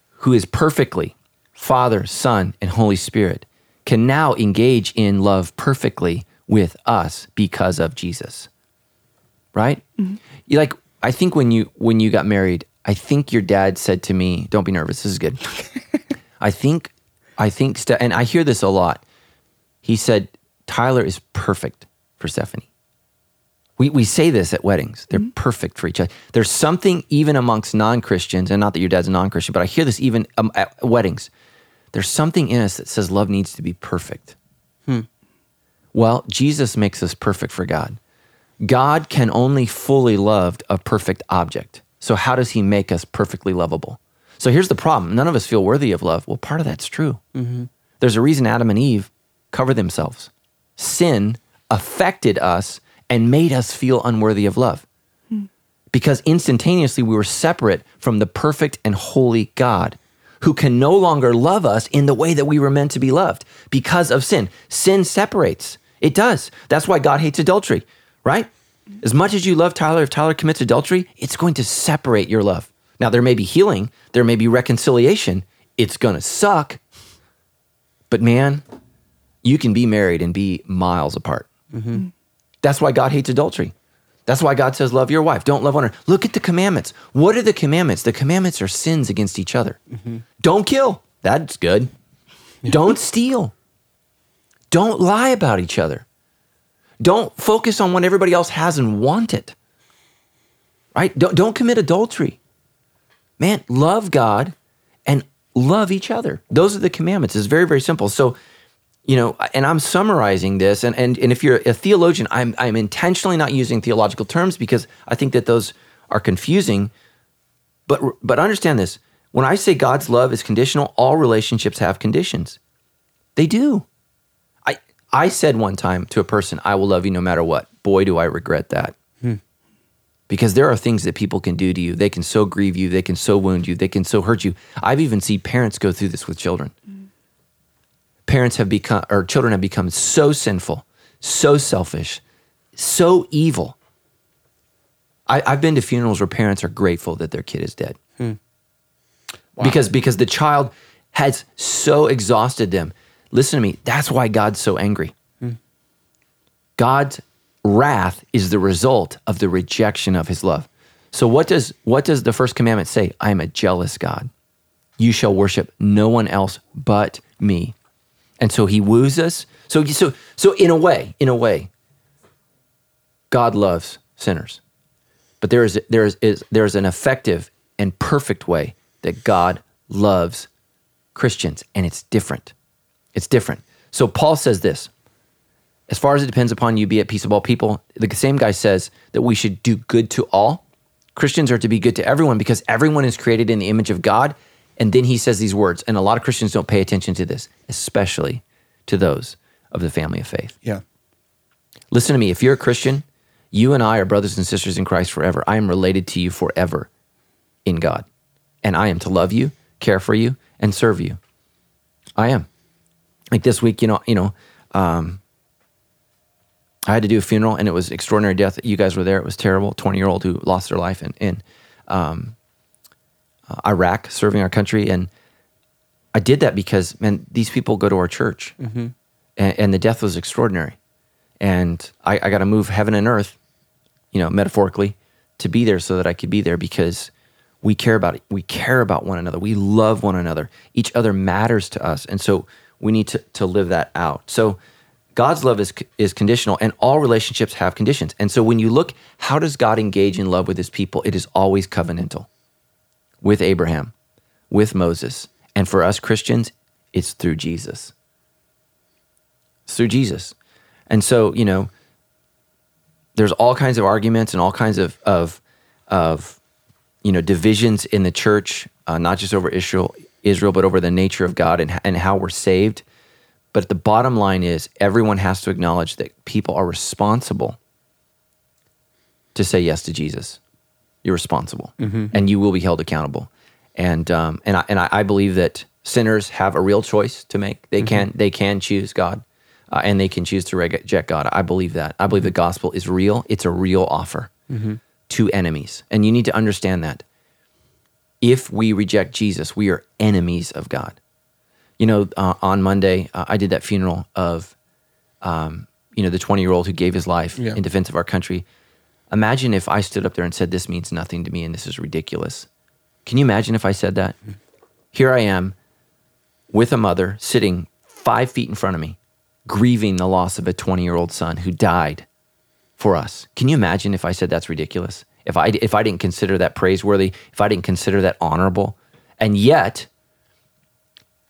who is perfectly Father, Son, and Holy Spirit, can now engage in love perfectly with us because of Jesus. Right? You like I think when you when you got married, I think your dad said to me, "Don't be nervous. This is good." <laughs> I think I think Ste- and I hear this a lot. He said Tyler is perfect for Stephanie. We, we say this at weddings. They're mm-hmm. perfect for each other. There's something even amongst non Christians, and not that your dad's a non Christian, but I hear this even um, at weddings. There's something in us that says love needs to be perfect. Hmm. Well, Jesus makes us perfect for God. God can only fully love a perfect object. So, how does he make us perfectly lovable? So, here's the problem none of us feel worthy of love. Well, part of that's true. Mm-hmm. There's a reason Adam and Eve covered themselves. Sin affected us and made us feel unworthy of love because instantaneously we were separate from the perfect and holy God who can no longer love us in the way that we were meant to be loved because of sin. Sin separates. It does. That's why God hates adultery, right? As much as you love Tyler, if Tyler commits adultery, it's going to separate your love. Now, there may be healing, there may be reconciliation. It's going to suck. But man, you can be married and be miles apart. Mm-hmm. That's why God hates adultery. That's why God says, Love your wife. Don't love one another. Look at the commandments. What are the commandments? The commandments are sins against each other. Mm-hmm. Don't kill. That's good. Don't steal. Don't lie about each other. Don't focus on what everybody else has and want it. Right? Don't, don't commit adultery. Man, love God and love each other. Those are the commandments. It's very, very simple. So, you know, and I'm summarizing this, and, and, and if you're a theologian, I'm, I'm intentionally not using theological terms because I think that those are confusing. But, but understand this when I say God's love is conditional, all relationships have conditions. They do. I, I said one time to a person, I will love you no matter what. Boy, do I regret that. Hmm. Because there are things that people can do to you. They can so grieve you, they can so wound you, they can so hurt you. I've even seen parents go through this with children parents have become or children have become so sinful, so selfish, so evil. I, I've been to funerals where parents are grateful that their kid is dead. Hmm. Because because the child has so exhausted them. Listen to me, that's why God's so angry. Hmm. God's wrath is the result of the rejection of his love. So what does what does the first commandment say? I am a jealous God. You shall worship no one else but me. And so he woos us. So, so, so in a way, in a way, God loves sinners. But there is, there is, is there is an effective and perfect way that God loves Christians, and it's different. It's different. So Paul says this as far as it depends upon you, be at peace with all people. The same guy says that we should do good to all. Christians are to be good to everyone because everyone is created in the image of God. And then he says these words, and a lot of Christians don't pay attention to this, especially to those of the family of faith. Yeah. Listen to me. If you're a Christian, you and I are brothers and sisters in Christ forever. I am related to you forever in God. And I am to love you, care for you, and serve you. I am. Like this week, you know, you know, um, I had to do a funeral, and it was extraordinary death. You guys were there. It was terrible. Twenty year old who lost their life in in um, Uh, Iraq, serving our country, and I did that because man, these people go to our church, mm-hmm. and, and the death was extraordinary, and I, I got to move heaven and earth, you know, metaphorically, to be there so that I could be there because we care about it. We care about one another. We love one another. Each other matters to us, and so we need to to live that out. So God's love is is conditional, and all relationships have conditions. And so when you look, how does God engage in love with His people? It is always covenantal. With Abraham, with Moses, and for us Christians, it's through Jesus. It's through Jesus, and so you know, there's all kinds of arguments and all kinds of of of you know divisions in the church, uh, not just over Israel, Israel, but over the nature of God and and how we're saved. But the bottom line is everyone has to acknowledge that people are responsible to say yes to Jesus. You're responsible, and you will be held accountable. And um, and I, and I, believe that sinners have a real choice to make. They can they can choose God, uh, and they can choose to reject God. I believe that. I believe the gospel is real. It's a real offer to enemies, and you need to understand that. If we reject Jesus, we are enemies of God you know, uh, on Monday, uh, I did that funeral of, um, you know, the 20 year old who gave his life Yeah. in defense of our country. Imagine if I stood up there and said, This means nothing to me and this is ridiculous. Can you imagine if I said that? Here I am with a mother sitting five feet in front of me, grieving the loss of a 20 year old son who died for us. Can you imagine if I said that's ridiculous? If I, if I didn't consider that praiseworthy, if I didn't consider that honorable, and yet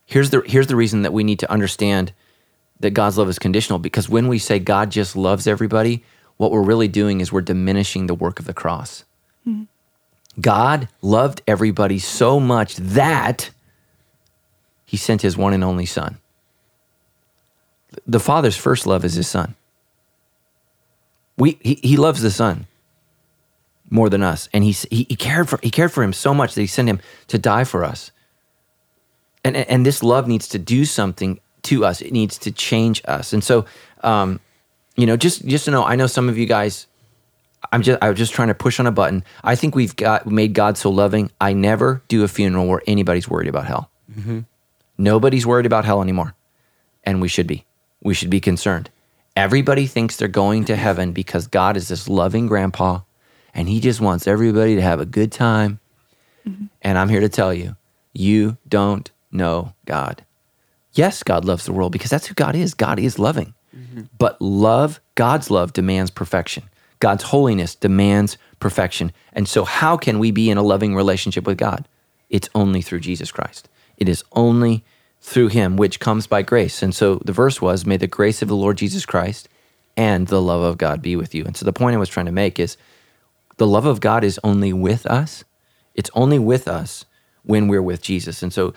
here's the here's the reason that we need to understand that God's love is conditional because when we say God just loves everybody, what we're really doing is we're diminishing the work of the cross. God loved everybody so much that he sent his one and only son. The father's first love is his son. We he, he loves the son more than us and he, he he cared for he cared for him so much that he sent him to die for us and and- and this love needs to do something to us. It needs to change us. And so, um, you know, just just to know, I know some of you guys. I'm just I was just trying to push on a button. I think we've got made God so loving. I never do a funeral where anybody's worried about hell. Mm-hmm. Nobody's worried about hell anymore, and we should be. We should be concerned. Everybody thinks they're going to heaven because God is this loving grandpa, and He just wants everybody to have a good time. Mm-hmm. And I'm here to tell you, you don't know God. Yes, God loves the world because that's who God is. God is loving. But love, God's love demands perfection. God's holiness demands perfection. And so, how can we be in a loving relationship with God? It's only through Jesus Christ. It is only through Him, which comes by grace. And so, the verse was, May the grace of the Lord Jesus Christ and the love of God be with you. And so, the point I was trying to make is the love of God is only with us. It's only with us when we're with Jesus. And so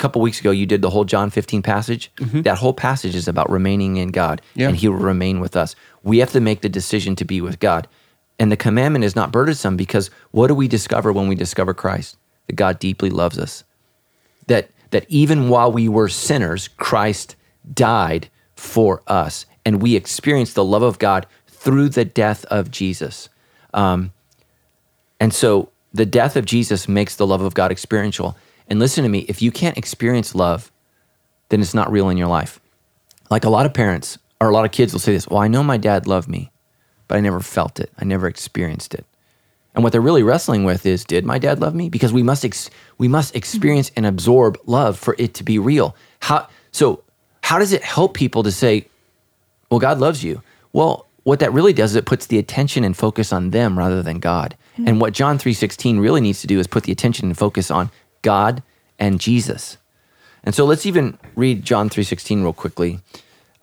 couple weeks ago, you did the whole John 15 passage. That whole passage is about remaining in God Yeah. and he will remain with us. We have to make the decision to be with God. And the commandment is not burdensome because what do we discover when we discover Christ? That God deeply loves us. That that even while we were sinners, Christ died for us, and we experienced the love of God through the death of Jesus. Um, and so the death of Jesus makes the love of God experiential. And listen to me, if you can't experience love, then it's not real in your life. Like a lot of parents or a lot of kids will say this, well, I know my dad loved me, but I never felt it. I never experienced it. And what they're really wrestling with is, did my dad love me? Because we must ex- we must experience and absorb love for it to be real. How so? How does it help people to say, well, God loves you? Well, what that really does is it puts the attention and focus on them rather than God. Hmm. And what John three sixteen really needs to do is put the attention and focus on God and Jesus. And so let's even read John three sixteen real quickly,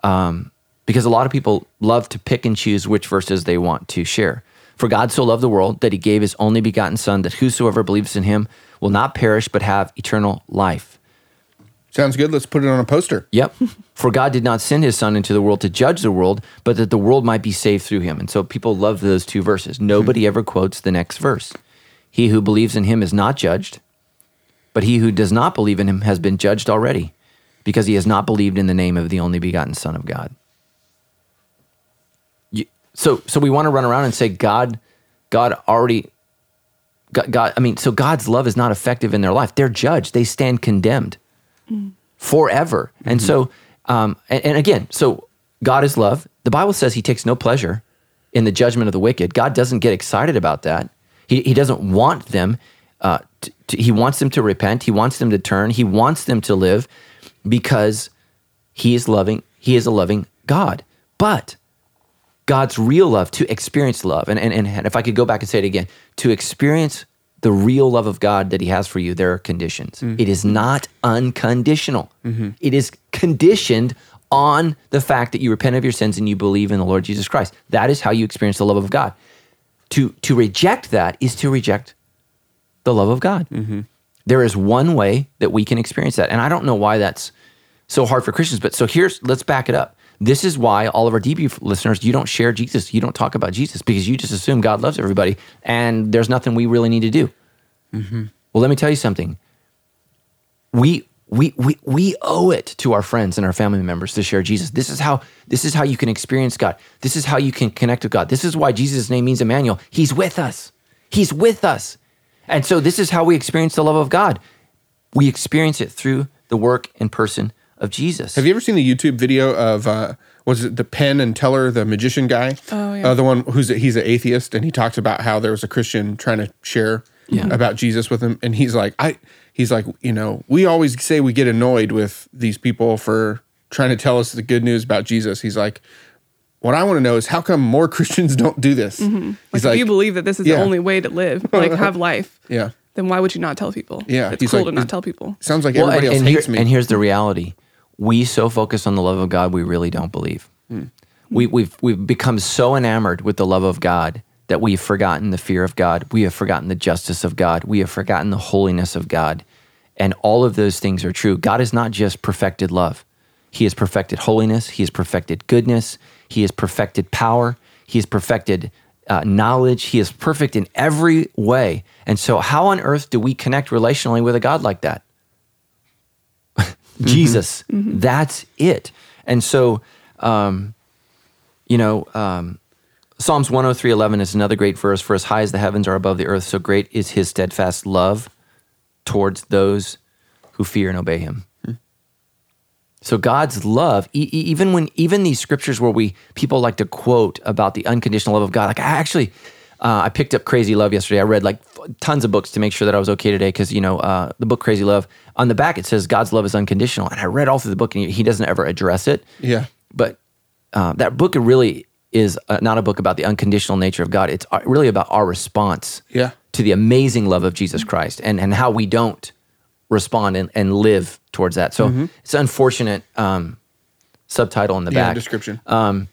um, because a lot of people love to pick and choose which verses they want to share. For God so loved the world that he gave his only begotten Son, that whosoever believes in him will not perish but have eternal life. Sounds good. Let's put it on a poster. Yep. <laughs> For God did not send his Son into the world to judge the world, but that the world might be saved through him. And so people love those two verses. Nobody ever quotes the next verse. He who believes in him is not judged, but he who does not believe in him has been judged already, because he has not believed in the name of the only begotten Son of God. You, so, so we want to run around and say God, God already, God, God. I mean, so God's love is not effective in their life. They're judged. They stand condemned forever. And so, um, and, and again, so God is love. The Bible says He takes no pleasure in the judgment of the wicked. God doesn't get excited about that. He, he doesn't want them. Uh, to, to- he wants them to repent. He wants them to turn. He wants them to live because He is loving. He is a loving God. But God's real love, to experience love. And, and, and if I could go back and say it again, to experience the real love of God that He has for you, there are conditions. Mm-hmm. It is not unconditional, mm-hmm. It is conditioned on the fact that you repent of your sins and you believe in the Lord Jesus Christ. That is how you experience the love of God. To, to reject that is to reject the love of God. Mm-hmm. There is one way that we can experience that. And I don't know why that's so hard for Christians, but so here's, let's back it up. This is why all of our DB listeners, you don't share Jesus. You don't talk about Jesus because you just assume God loves everybody and there's nothing we really need to do. Mm-hmm. Well, let me tell you something. We, we, we, we owe it to our friends and our family members to share Jesus. This is how this is how you can experience God. This is how you can connect with God. This is why Jesus' name means Emmanuel. He's with us. He's with us. And so this is how we experience the love of God. We experience it through the work and person of Jesus. Have you ever seen the YouTube video of uh, was it the Penn and Teller, the magician guy? Oh, yeah. Uh, the one who's a, he's an atheist, and he talks about how there was a Christian trying to share about Jesus with him, and he's like, I, he's like, you know, we always say we get annoyed with these people for trying to tell us the good news about Jesus. He's like, what I want to know is how come more <laughs> Christians don't do this? Mm-hmm. Like, He's if you believe that this is Yeah. the only way to live, like have <laughs> life, yeah, then why would you not tell people? Yeah, It's he's cool like, to not tell people. sounds like Well, everybody and, else and, hates here- me. and here's the reality: we so focus on the love of God, we really don't believe. Hmm. We, we've we've become so enamored with the love of God that we've forgotten the fear of God. We have forgotten the justice of God. We have forgotten the holiness of God, and all of those things are true. God is not just perfected love; He has perfected holiness. He has perfected goodness. He has perfected power. He has perfected uh, knowledge. He is perfect in every way. And so, how on earth do we connect relationally with a God like that? Jesus. That's it. And so, um, you know, um, Psalms 103:11 is another great verse. For as high as the heavens are above the earth, so great is His steadfast love towards those who fear and obey Him. So God's love, e- even when even these scriptures where we people like to quote about the unconditional love of God, like I actually, uh, I picked up Crazy Love yesterday. I read like f- tons of books to make sure that I was okay today because you know uh, the book Crazy Love on the back it says God's love is unconditional, and I read all through the book and he, he doesn't ever address it. yeah, But uh, that book really is uh, not a book about the unconditional nature of God. It's uh, really about our response Yeah. to the amazing love of Jesus Christ and, and how we don't respond and, and live towards that. So it's an unfortunate um, subtitle in the yeah. back. Description. Um,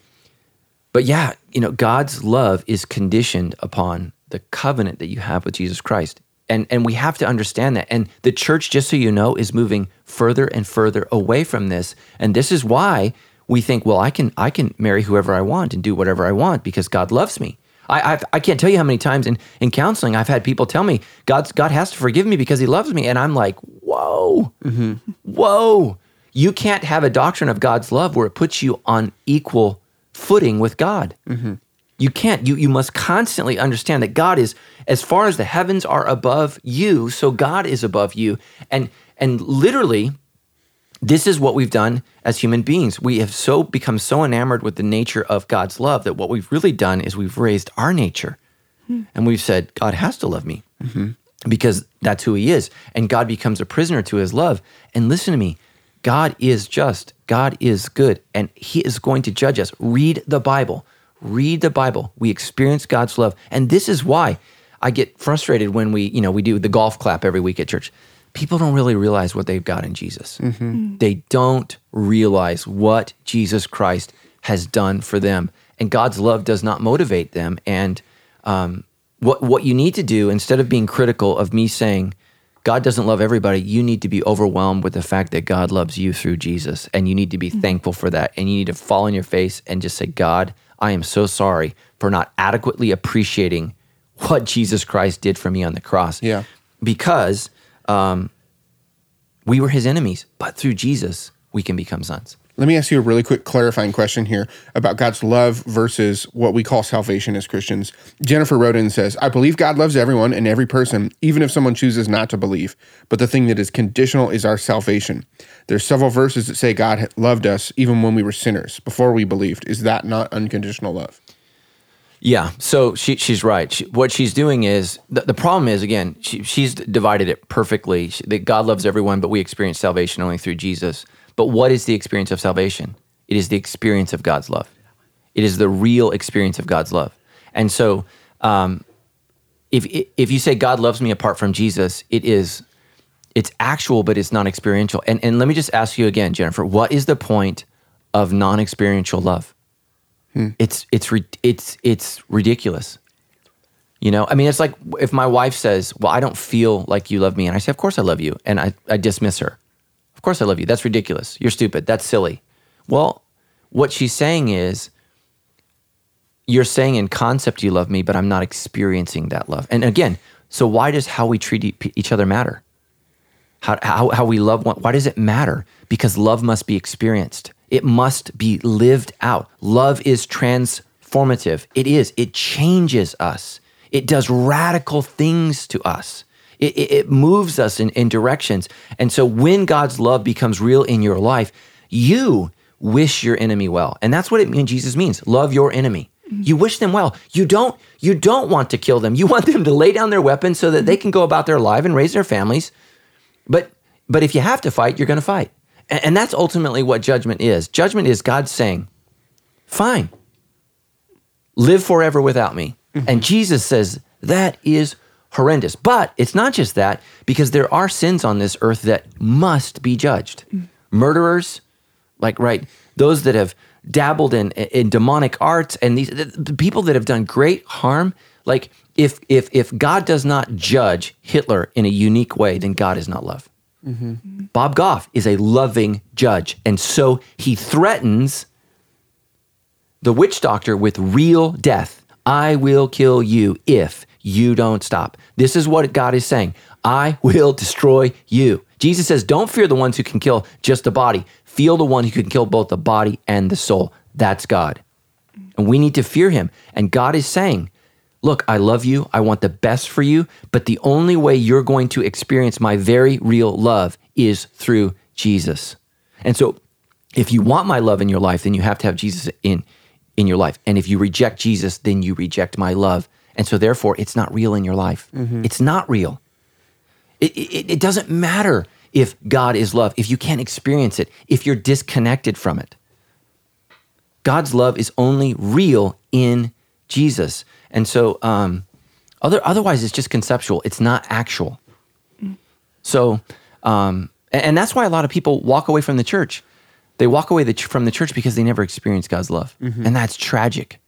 But yeah, you know, God's love is conditioned upon the covenant that you have with Jesus Christ. And and we have to understand that. And the church, just so you know, is moving further and further away from this. And this is why we think, well, I can I can marry whoever I want and do whatever I want because God loves me. I I've, I can't tell you how many times in, in counseling I've had people tell me God's God has to forgive me because He loves me, and I'm like, whoa, mm-hmm. whoa, you can't have a doctrine of God's love where it puts you on equal footing with God. Mm-hmm. You can't. You you must constantly understand that God is as far as the heavens are above you, so God is above you. And and literally this is what we've done as human beings. We have so become so enamored with the nature of God's love that what we've really done is we've raised our nature And we've said, God has to love me mm-hmm. because that's who he is. And God becomes a prisoner to his love. And listen to me God is just, God is good, and he is going to judge us. Read the Bible. Read the Bible. We experience God's love. And this is why I get frustrated when we, you know, we do the golf clap every week at church. People don't really realize what they've got in Jesus. Mm-hmm. Mm. They don't realize what Jesus Christ has done for them. And God's love does not motivate them. And um, what what you need to do instead of being critical of me saying God doesn't love everybody, you need to be overwhelmed with the fact that God loves you through Jesus, and you need to be mm. thankful for that. And you need to fall on your face and just say, God, I am so sorry for not adequately appreciating what Jesus Christ did for me on the cross. Yeah. because um, we were His enemies, but through Jesus we can become sons. Let me ask you a really quick clarifying question here about God's love versus what we call salvation as Christians. Jennifer Roden says, I believe God loves everyone and every person, even if someone chooses not to believe. But the thing that is conditional is our salvation. There's several verses that say God loved us even when we were sinners, before we believed. Is that not unconditional love? Yeah, so she, she's right. She, what she's doing is the, the problem is again she, she's divided it perfectly. She, that God loves everyone, but we experience salvation only through Jesus. But what is the experience of salvation? It is the experience of God's love. It is the real experience of God's love. And so, um, if if you say God loves me apart from Jesus, it is it's actual, but it's not experiential. And and let me just ask you again, Jennifer, what is the point of non-experiential love? Hmm. It's it's it's it's ridiculous. You know, I mean, it's like if my wife says, "Well, I don't feel like you love me," and I say, "Of course I love you," and I, I dismiss her. Of course I love you. That's ridiculous. You're stupid. That's silly. Well, what she's saying is, you're saying in concept you love me, but I'm not experiencing that love. And again, so why does how we treat each other matter? How, how, how we love one, why does it matter? Because love must be experienced. It must be lived out. Love is transformative. It is. It changes us. It does radical things to us. It, it, it moves us in, in directions. And so when God's love becomes real in your life, you wish your enemy well. And that's what it means Jesus means. Love your enemy. You wish them well. You don't you don't want to kill them. You want them to lay down their weapons so that they can go about their life and raise their families. But but if you have to fight, you're going to fight. And, and that's ultimately what judgment is. Judgment is God saying, "Fine. Live forever without me." Mm-hmm. And Jesus says that is horrendous. But it's not just that because there are sins on this earth that must be judged. Mm. Murderers, like right, those that have dabbled in in demonic arts and these the, the people that have done great harm, like if if if God does not judge Hitler in a unique way, then God is not love. Bob Goff is a loving judge, and so he threatens the witch doctor with real death. I will kill you if you don't stop. This is what God is saying. I will destroy you. Jesus says, Don't fear the ones who can kill just the body. Feel the one who can kill both the body and the soul. That's God. And we need to fear him. And God is saying, Look, I love you. I want the best for you. But the only way you're going to experience my very real love is through Jesus. And so, if you want my love in your life, then you have to have Jesus in, in your life. And if you reject Jesus, then you reject my love. And so, therefore, it's not real in your life. Mm-hmm. It's not real. It, it, it doesn't matter if God is love, if you can't experience it, if you're disconnected from it. God's love is only real in Jesus. And so, um, other, otherwise, it's just conceptual, it's not actual. So, um, and, and that's why a lot of people walk away from the church. They walk away the, ch- from the church because they never experienced God's love. And that's tragic.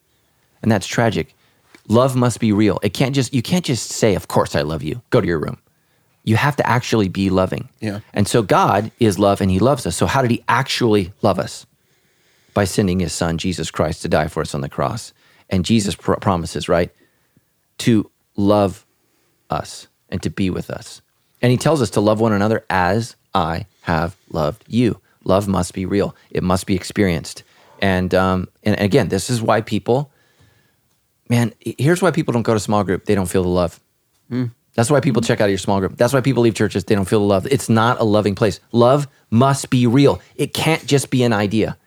And that's tragic. Love must be real. It can't just, you can't just say, Of course I love you. Go to your room. You have to actually be loving. Yeah. And so God is love and he loves us. So how did he actually love us? By sending his son, Jesus Christ, to die for us on the cross. And Jesus pr- promises, right, to love us and to be with us. And he tells us to love one another as I have loved you. Love must be real, it must be experienced. And, um, and again, this is why people, man, here's why people don't go to small group. They don't feel the love. That's why people check out of your small group. That's why people leave churches. They don't feel the love. It's not a loving place. Love must be real. It can't just be an idea.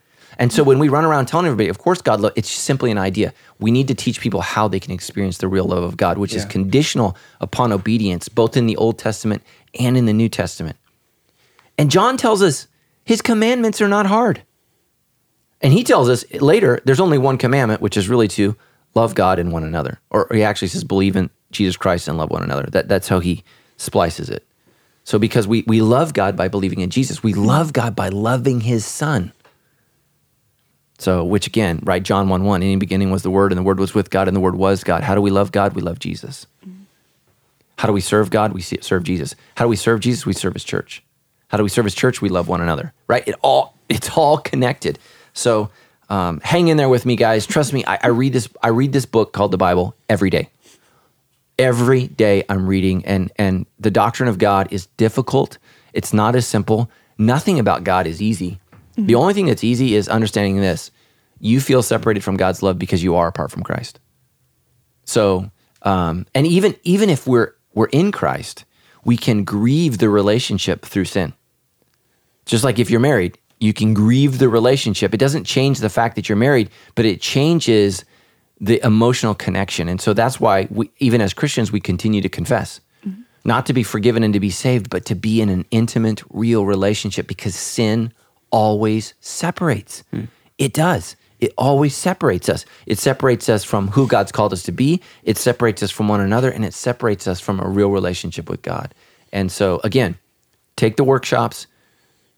And so when we run around telling everybody, of course, God, lo-, it's simply an idea. We need to teach people how they can experience the real love of God, which is conditional upon obedience, both in the Old Testament and in the New Testament. And John tells us his commandments are not hard. And he tells us later there's only one commandment, which is really to love God and one another. Or he actually says, believe in Jesus Christ and love one another. That, that's how he splices it. So because we, we love God by believing in Jesus, we love God by loving his son. So, which again, right, John 1 1, in the beginning was the Word, and the Word was with God, and the Word was God. How do we love God? We love Jesus. How do we serve God? We serve Jesus. How do we serve Jesus? We serve His church. How do we serve His church? We love one another. Right? It all it's all connected. So um, hang in there with me, guys. Trust me. I, I read this. I read this book called the Bible every day. Every day I'm reading, and and the doctrine of God is difficult. It's not as simple. Nothing about God is easy. The only thing that's easy is understanding this: you feel separated from God's love because you are apart from Christ. So, um, and even even if we're we're in Christ, we can grieve the relationship through sin. Just like if you're married, you can grieve the relationship. It doesn't change the fact that you're married, but it changes the emotional connection. And so that's why we, even as Christians, we continue to confess, not to be forgiven and to be saved, but to be in an intimate, real relationship because sin always separates. Hmm. It does. It always separates us. It separates us from who God's called us to be. It separates us from one another, and it separates us from a real relationship with God. And so, again, take the workshops.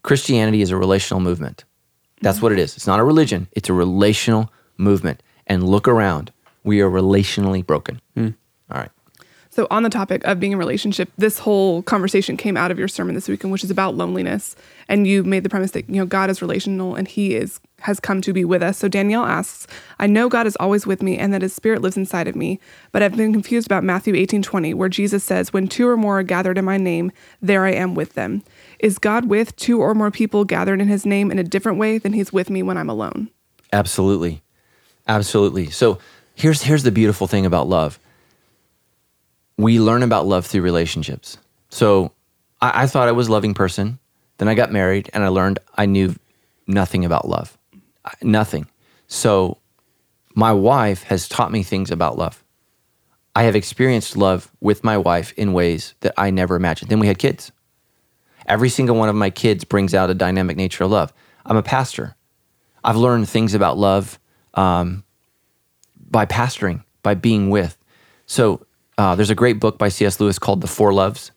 Christianity is a relational movement. That's what it is. It's not a religion, it's a relational movement. And look around. We are relationally broken. Hmm. All right. So, on the topic of being in relationship, this whole conversation came out of your sermon this weekend, which is about loneliness. And you made the premise that you know God is relational and He is has come to be with us. So Danielle asks, "I know God is always with me and that His Spirit lives inside of me, but I've been confused about Matthew eighteen twenty, where Jesus says, "When two or more are gathered in My name, there I am with them." Is God with two or more people gathered in His name in a different way than He's with me when I'm alone? Absolutely. Absolutely. So here's here's the beautiful thing about love. We learn about love through relationships. So I, I thought I was a loving person. Then I got married and I learned I knew nothing about love. Nothing. So my wife has taught me things about love. I have experienced love with my wife in ways that I never imagined. Then we had kids. Every single one of my kids brings out a dynamic nature of love. I'm a pastor. I've learned things about love um, by pastoring, by being with. So uh, there's a great book by C.S. Lewis called The Four Loves.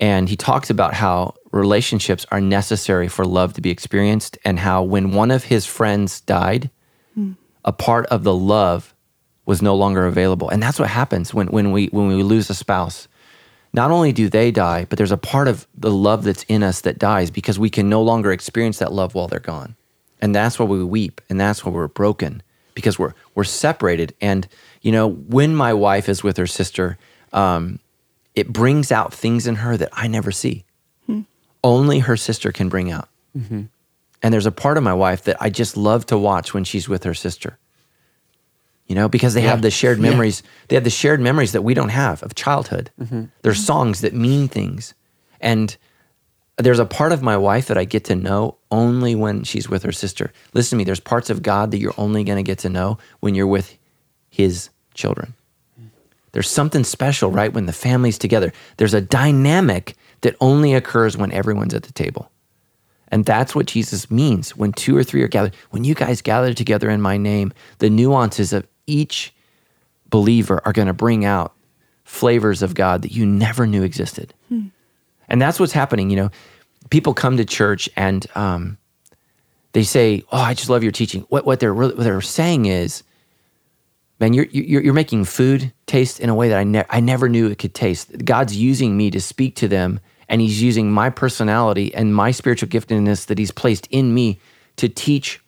And he talks about how relationships are necessary for love to be experienced, and how when one of his friends died, a part of the love was no longer available. And that's what happens when, when, we, when we lose a spouse. Not only do they die, but there's a part of the love that's in us that dies because we can no longer experience that love while they're gone. And that's why we weep and that's why we're broken because we're, we're separated. And, you know, when my wife is with her sister, um, it brings out things in her that I never see. Hmm. Only her sister can bring out. Mm-hmm. And there's a part of my wife that I just love to watch when she's with her sister. You know, because they have the shared memories. They have the shared memories that we don't have of childhood. Mm-hmm. There's mm-hmm. songs that mean things. And there's a part of my wife that I get to know only when she's with her sister. Listen to me, there's parts of God that you're only going to get to know when you're with his children. There's something special, right? When the family's together, there's a dynamic that only occurs when everyone's at the table. And that's what Jesus means when two or three are gathered. When you guys gather together in my name, the nuances of each believer are going to bring out flavors of God that you never knew existed. And that's what's happening. You know, people come to church and um, they say, "Oh, I just love your teaching." What what they're really, what they're saying is, "Man, you're you're, you're making food taste in a way that I ne- I never knew it could taste." God's using me to speak to them, and He's using my personality and my spiritual giftedness that He's placed in me to teach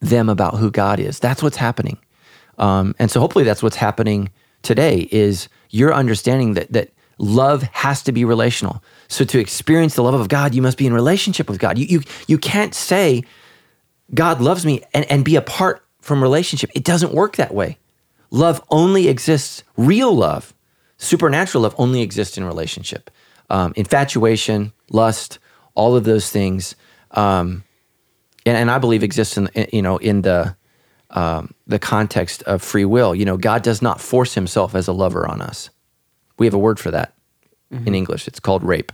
them about who God is. That's what's happening. Um, and so hopefully that's what's happening today is you're understanding that that love has to be relational. So to experience the love of God, you must be in relationship with God. You you you can't say God loves me and, and be apart from relationship. It doesn't work that way. Love only exists, real love, supernatural love only exists in relationship. Um, infatuation, lust, all of those things. Um, and, and I believe exists in you know in the um, the context of free will. You know, God does not force Himself as a lover on us. We have a word for that in English. It's called rape.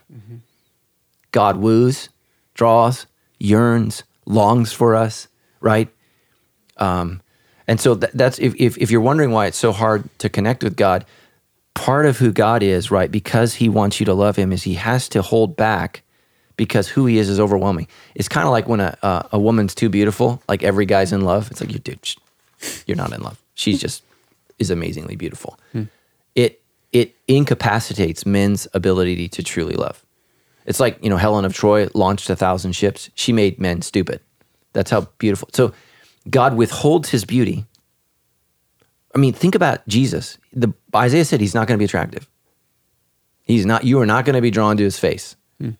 God woos, draws, yearns, longs for us, right? Um, and so th- that's if, if if you're wondering why it's so hard to connect with God, part of who God is, right? Because He wants you to love Him, is He has to hold back because who He is is overwhelming. It's kind of like when a uh, a woman's too beautiful, like every guy's in love. It's like you, dude, sh- you're not in love. She's just is amazingly beautiful. It it incapacitates men's ability to truly love. It's like, you know, Helen of Troy launched a thousand ships. She made men stupid. That's how beautiful. So God withholds his beauty. I mean, think about Jesus. The Isaiah said he's not going to be attractive. He's not you are not going to be drawn to his face. Hmm.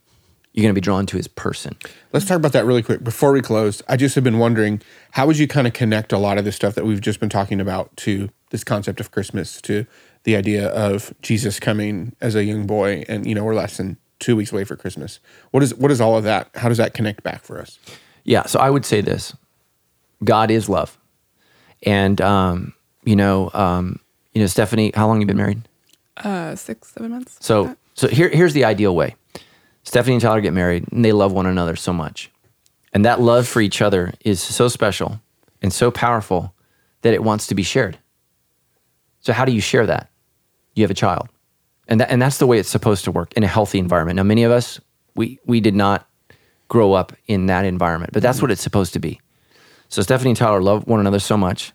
You're going to be drawn to his person. Let's talk about that really quick before we close. I just have been wondering how would you kind of connect a lot of this stuff that we've just been talking about to this concept of Christmas, to the idea of Jesus coming as a young boy, and you know we're less than two weeks away for Christmas. What is what is all of that? How does that connect back for us? Yeah, so I would say this: God is love, and um, you know, um, you know, Stephanie, how long you been married? Uh, six, seven months. So, so here, here's the ideal way. Stephanie and Tyler get married, and they love one another so much, and that love for each other is so special and so powerful that it wants to be shared. So, how do you share that? You have a child, and that, and that's the way it's supposed to work in a healthy environment. Now, many of us we we did not grow up in that environment, but that's what it's supposed to be. So, Stephanie and Tyler love one another so much,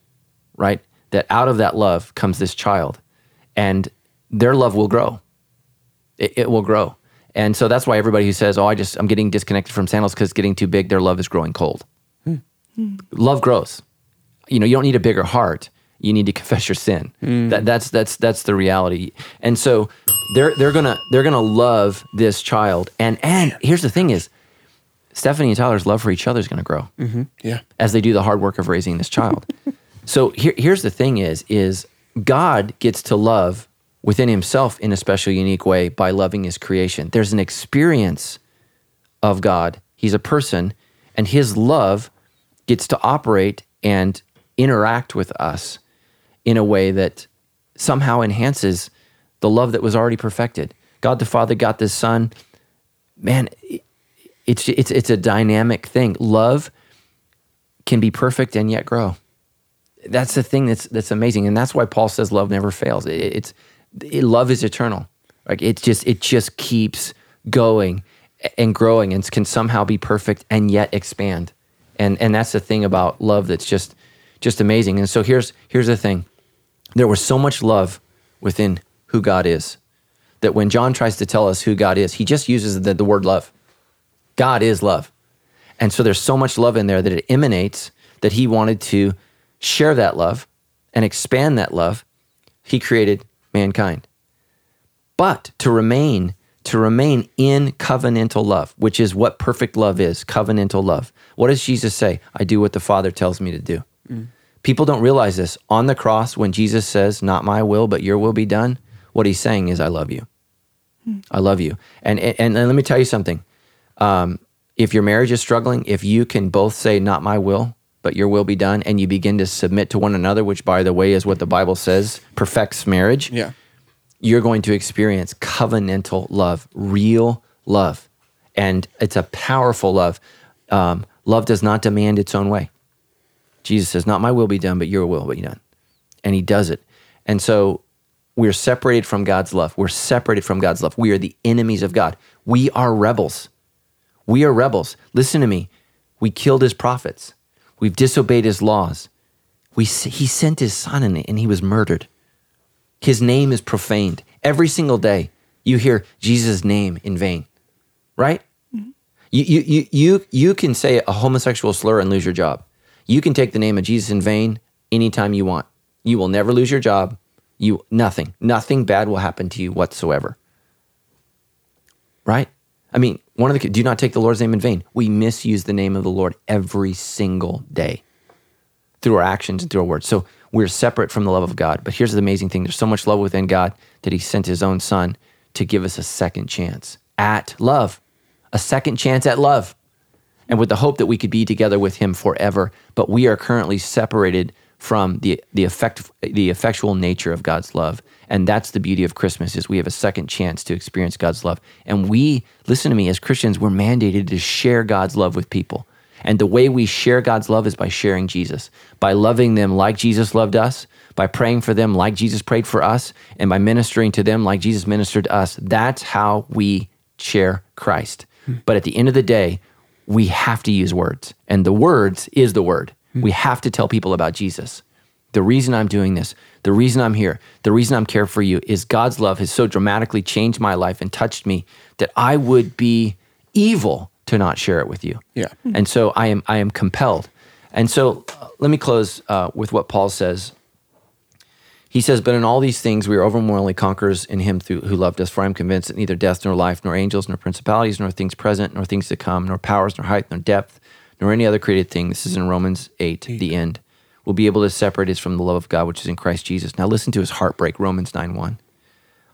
right? That out of that love comes this child, and their love will grow it, it will grow. And so that's why everybody who says, "Oh, I just I'm getting disconnected from sandals because it's getting too big," their love is growing cold. Hmm. Love grows. You know, you don't need a bigger heart. You need to confess your sin. Hmm. That, that's that's that's the reality. And so they're they're gonna they're gonna love this child. And and here's the thing is, Stephanie and Tyler's love for each other is gonna grow mm-hmm. Yeah, as they do the hard work of raising this child. <laughs> so here, here's the thing is is God gets to love within himself in a special unique way by loving his creation. There's an experience of God. He's a person and his love gets to operate and interact with us in a way that somehow enhances the love that was already perfected. God the Father got the Son. Man, it's it's it's a dynamic thing. Love can be perfect and yet grow. That's the thing that's that's amazing, and that's why Paul says love never fails. It, it's it, love is eternal. Like it just it just keeps going and growing, and can somehow be perfect and yet expand. And and that's the thing about love that's just just amazing. And so here's here's the thing: there was so much love within who God is that when John tries to tell us who God is, he just uses the, the word love. God is love. And so there's so much love in there that it emanates that he wanted to share that love and expand that love. He created mankind. But to remain to remain in covenantal love, which is what perfect love is, covenantal love. What does Jesus say? I do what the Father tells me to do. Mm. People don't realize this. On the cross when Jesus says, "Not my will, but your will be done," what he's saying is I love you. Hmm. I love you. And, and and let me tell you something um, if your marriage is struggling, if you can both say, Not my will, but your will be done, and you begin to submit to one another, which, by the way, is what the Bible says perfects marriage, yeah. you're going to experience covenantal love, real love. And it's a powerful love. Um, love does not demand its own way. Jesus says, Not my will be done, but your will be done. And he does it. And so we're separated from God's love. We're separated from God's love. We are the enemies of God. We are rebels. We are rebels. Listen to me. We killed his prophets. We've disobeyed his laws. We, he sent his son and, and he was murdered. His name is profaned. Every single day, you hear Jesus' name in vain, right? You, you, you, you, you can say a homosexual slur and lose your job. You can take the name of Jesus in vain anytime you want. You will never lose your job. You nothing, nothing bad will happen to you whatsoever. Right? I mean, one of the do not take the Lord's name in vain. We misuse the name of the Lord every single day through our actions and through our words. So we're separate from the love of God. But here's the amazing thing there's so much love within God that He sent His own Son to give us a second chance at love, a second chance at love. and with the hope that we could be together with him forever. But we are currently separated from the the effect the effectual nature of God's love. And that's the beauty of Christmas is we have a second chance to experience God's love. And we, listen to me, as Christians, we're mandated to share God's love with people. And the way we share God's love is by sharing Jesus, by loving them like Jesus loved us, by praying for them like Jesus prayed for us, and by ministering to them like Jesus ministered to us. That's how we share Christ. Hmm. But at the end of the day, we have to use words, and the words is the word. We have to tell people about Jesus. The reason I'm doing this, the reason I'm here, the reason I'm care for you is God's love has so dramatically changed my life and touched me that I would be evil to not share it with you. Yeah. And so I am I am compelled. And so uh, let me close uh, with what Paul says. He says, "But in all these things we are overwhelmingly conquerors in Him through, who loved us. For I am convinced that neither death nor life, nor angels, nor principalities, nor things present, nor things to come, nor powers, nor height, nor depth, nor any other created thing. This is in Romans eight, the end. Will be able to separate us from the love of God, which is in Christ Jesus. Now listen to his heartbreak. Romans nine one.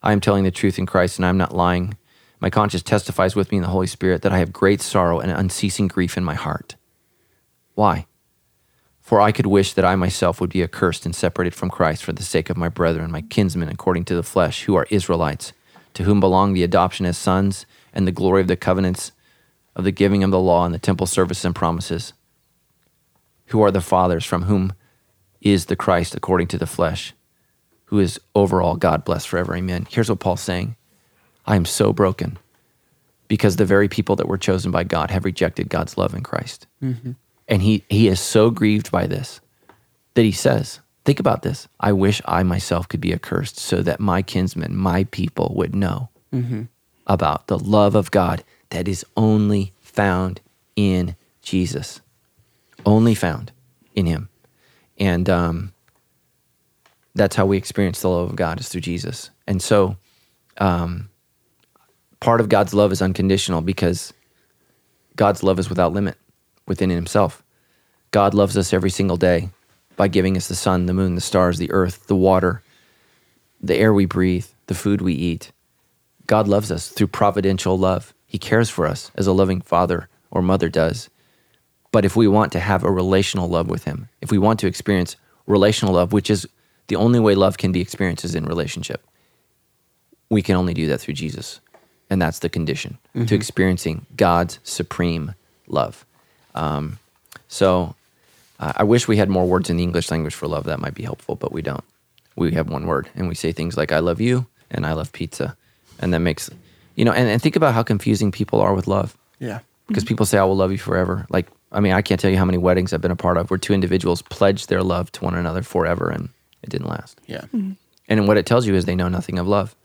I am telling the truth in Christ, and I am not lying. My conscience testifies with me in the Holy Spirit that I have great sorrow and unceasing grief in my heart. Why? For I could wish that I myself would be accursed and separated from Christ for the sake of my brethren, my kinsmen according to the flesh, who are Israelites, to whom belong the adoption as sons and the glory of the covenants of the giving of the law and the temple service and promises, who are the fathers from whom is the Christ according to the flesh, who is over all God blessed forever. Amen. Here's what Paul's saying I am so broken because the very people that were chosen by God have rejected God's love in Christ. Mm-hmm. And he, he is so grieved by this that he says, Think about this. I wish I myself could be accursed so that my kinsmen, my people would know mm-hmm. about the love of God that is only found in Jesus, only found in him. And um, that's how we experience the love of God is through Jesus. And so, um, part of God's love is unconditional because God's love is without limit within Himself. God loves us every single day by giving us the sun, the moon, the stars, the earth, the water, the air we breathe, the food we eat. God loves us through providential love. He cares for us as a loving father or mother does. But if we want to have a relational love with Him, if we want to experience relational love, which is the only way love can be experienced is in relationship, we can only do that through Jesus. And that's the condition to experiencing God's supreme love. Um, so uh, I wish we had more words in the English language for love. That might be helpful, but we don't. We have one word and we say things like, I love you and I love pizza. And that makes, you know, and, and think about how confusing people are with love Yeah. because people say, I will love you forever. Like, I mean, I can't tell you how many weddings I've been a part of where two individuals pledged their love to one another forever and it didn't last. Yeah. And what it tells you is they know nothing of love.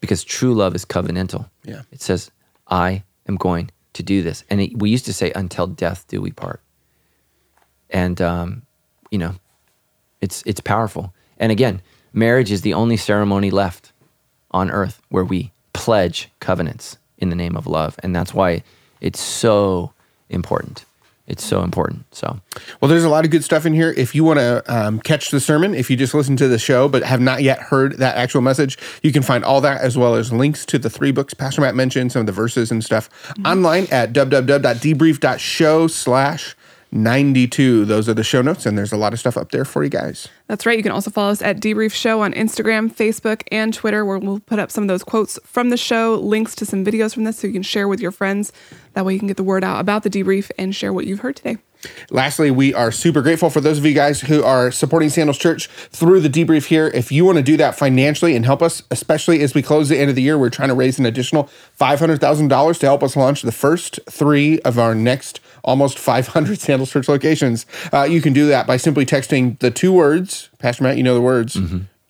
Because true love is covenantal. Yeah. It says, I am going to do this. And it, we used to say, until death do we part. And, um, you know, it's, it's powerful. And again, marriage is the only ceremony left on earth where we pledge covenants in the name of love. And that's why it's so important. It's so important. So, Well, there's a lot of good stuff in here. If you want to um, catch the sermon, if you just listen to the show but have not yet heard that actual message, you can find all that as well as links to the three books Pastor Matt mentioned, some of the verses and stuff online at www.debrief.show slash 92. Those are the show notes, and there's a lot of stuff up there for you guys. That's right. You can also follow us at Debrief Show on Instagram, Facebook, and Twitter, where we'll put up some of those quotes from the show, links to some videos from this so you can share with your friends. That way you can get the word out about the debrief and share what you've heard today. Lastly, we are super grateful for those of you guys who are supporting Sandals Church through the debrief here. If you want to do that financially and help us, especially as we close the end of the year, we're trying to raise an additional $500,000 to help us launch the first three of our next almost 500 Sandals <laughs> Church locations. Uh, you can do that by simply texting the two words, Pastor Matt, you know the words,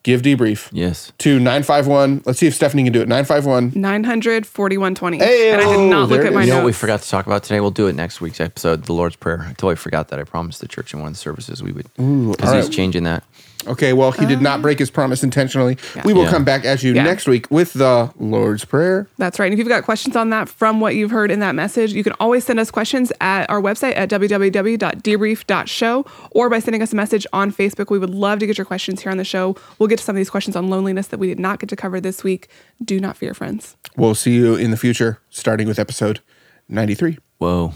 give debrief yes. to 951. Let's see if Stephanie can do it. 951. 900 4120. Hey, and I did oh, not look at my is. You know what we notes. forgot to talk about today? We'll do it next week's episode, the Lord's Prayer. I totally forgot that. I promised the church in one of the services we would, because all he's right. changing that. Okay, well, he did not break his promise intentionally. We will Yeah. come back at you Yeah. next week with the Lord's Prayer. That's right. And if you've got questions on that from what you've heard in that message, you can always send us questions at our website at www.debrief.show or by sending us a message on Facebook. We would love to get your questions here on the show. We'll get to some of these questions on loneliness that we did not get to cover this week. Do not fear, friends. We'll see you in the future, starting with episode 93. Whoa.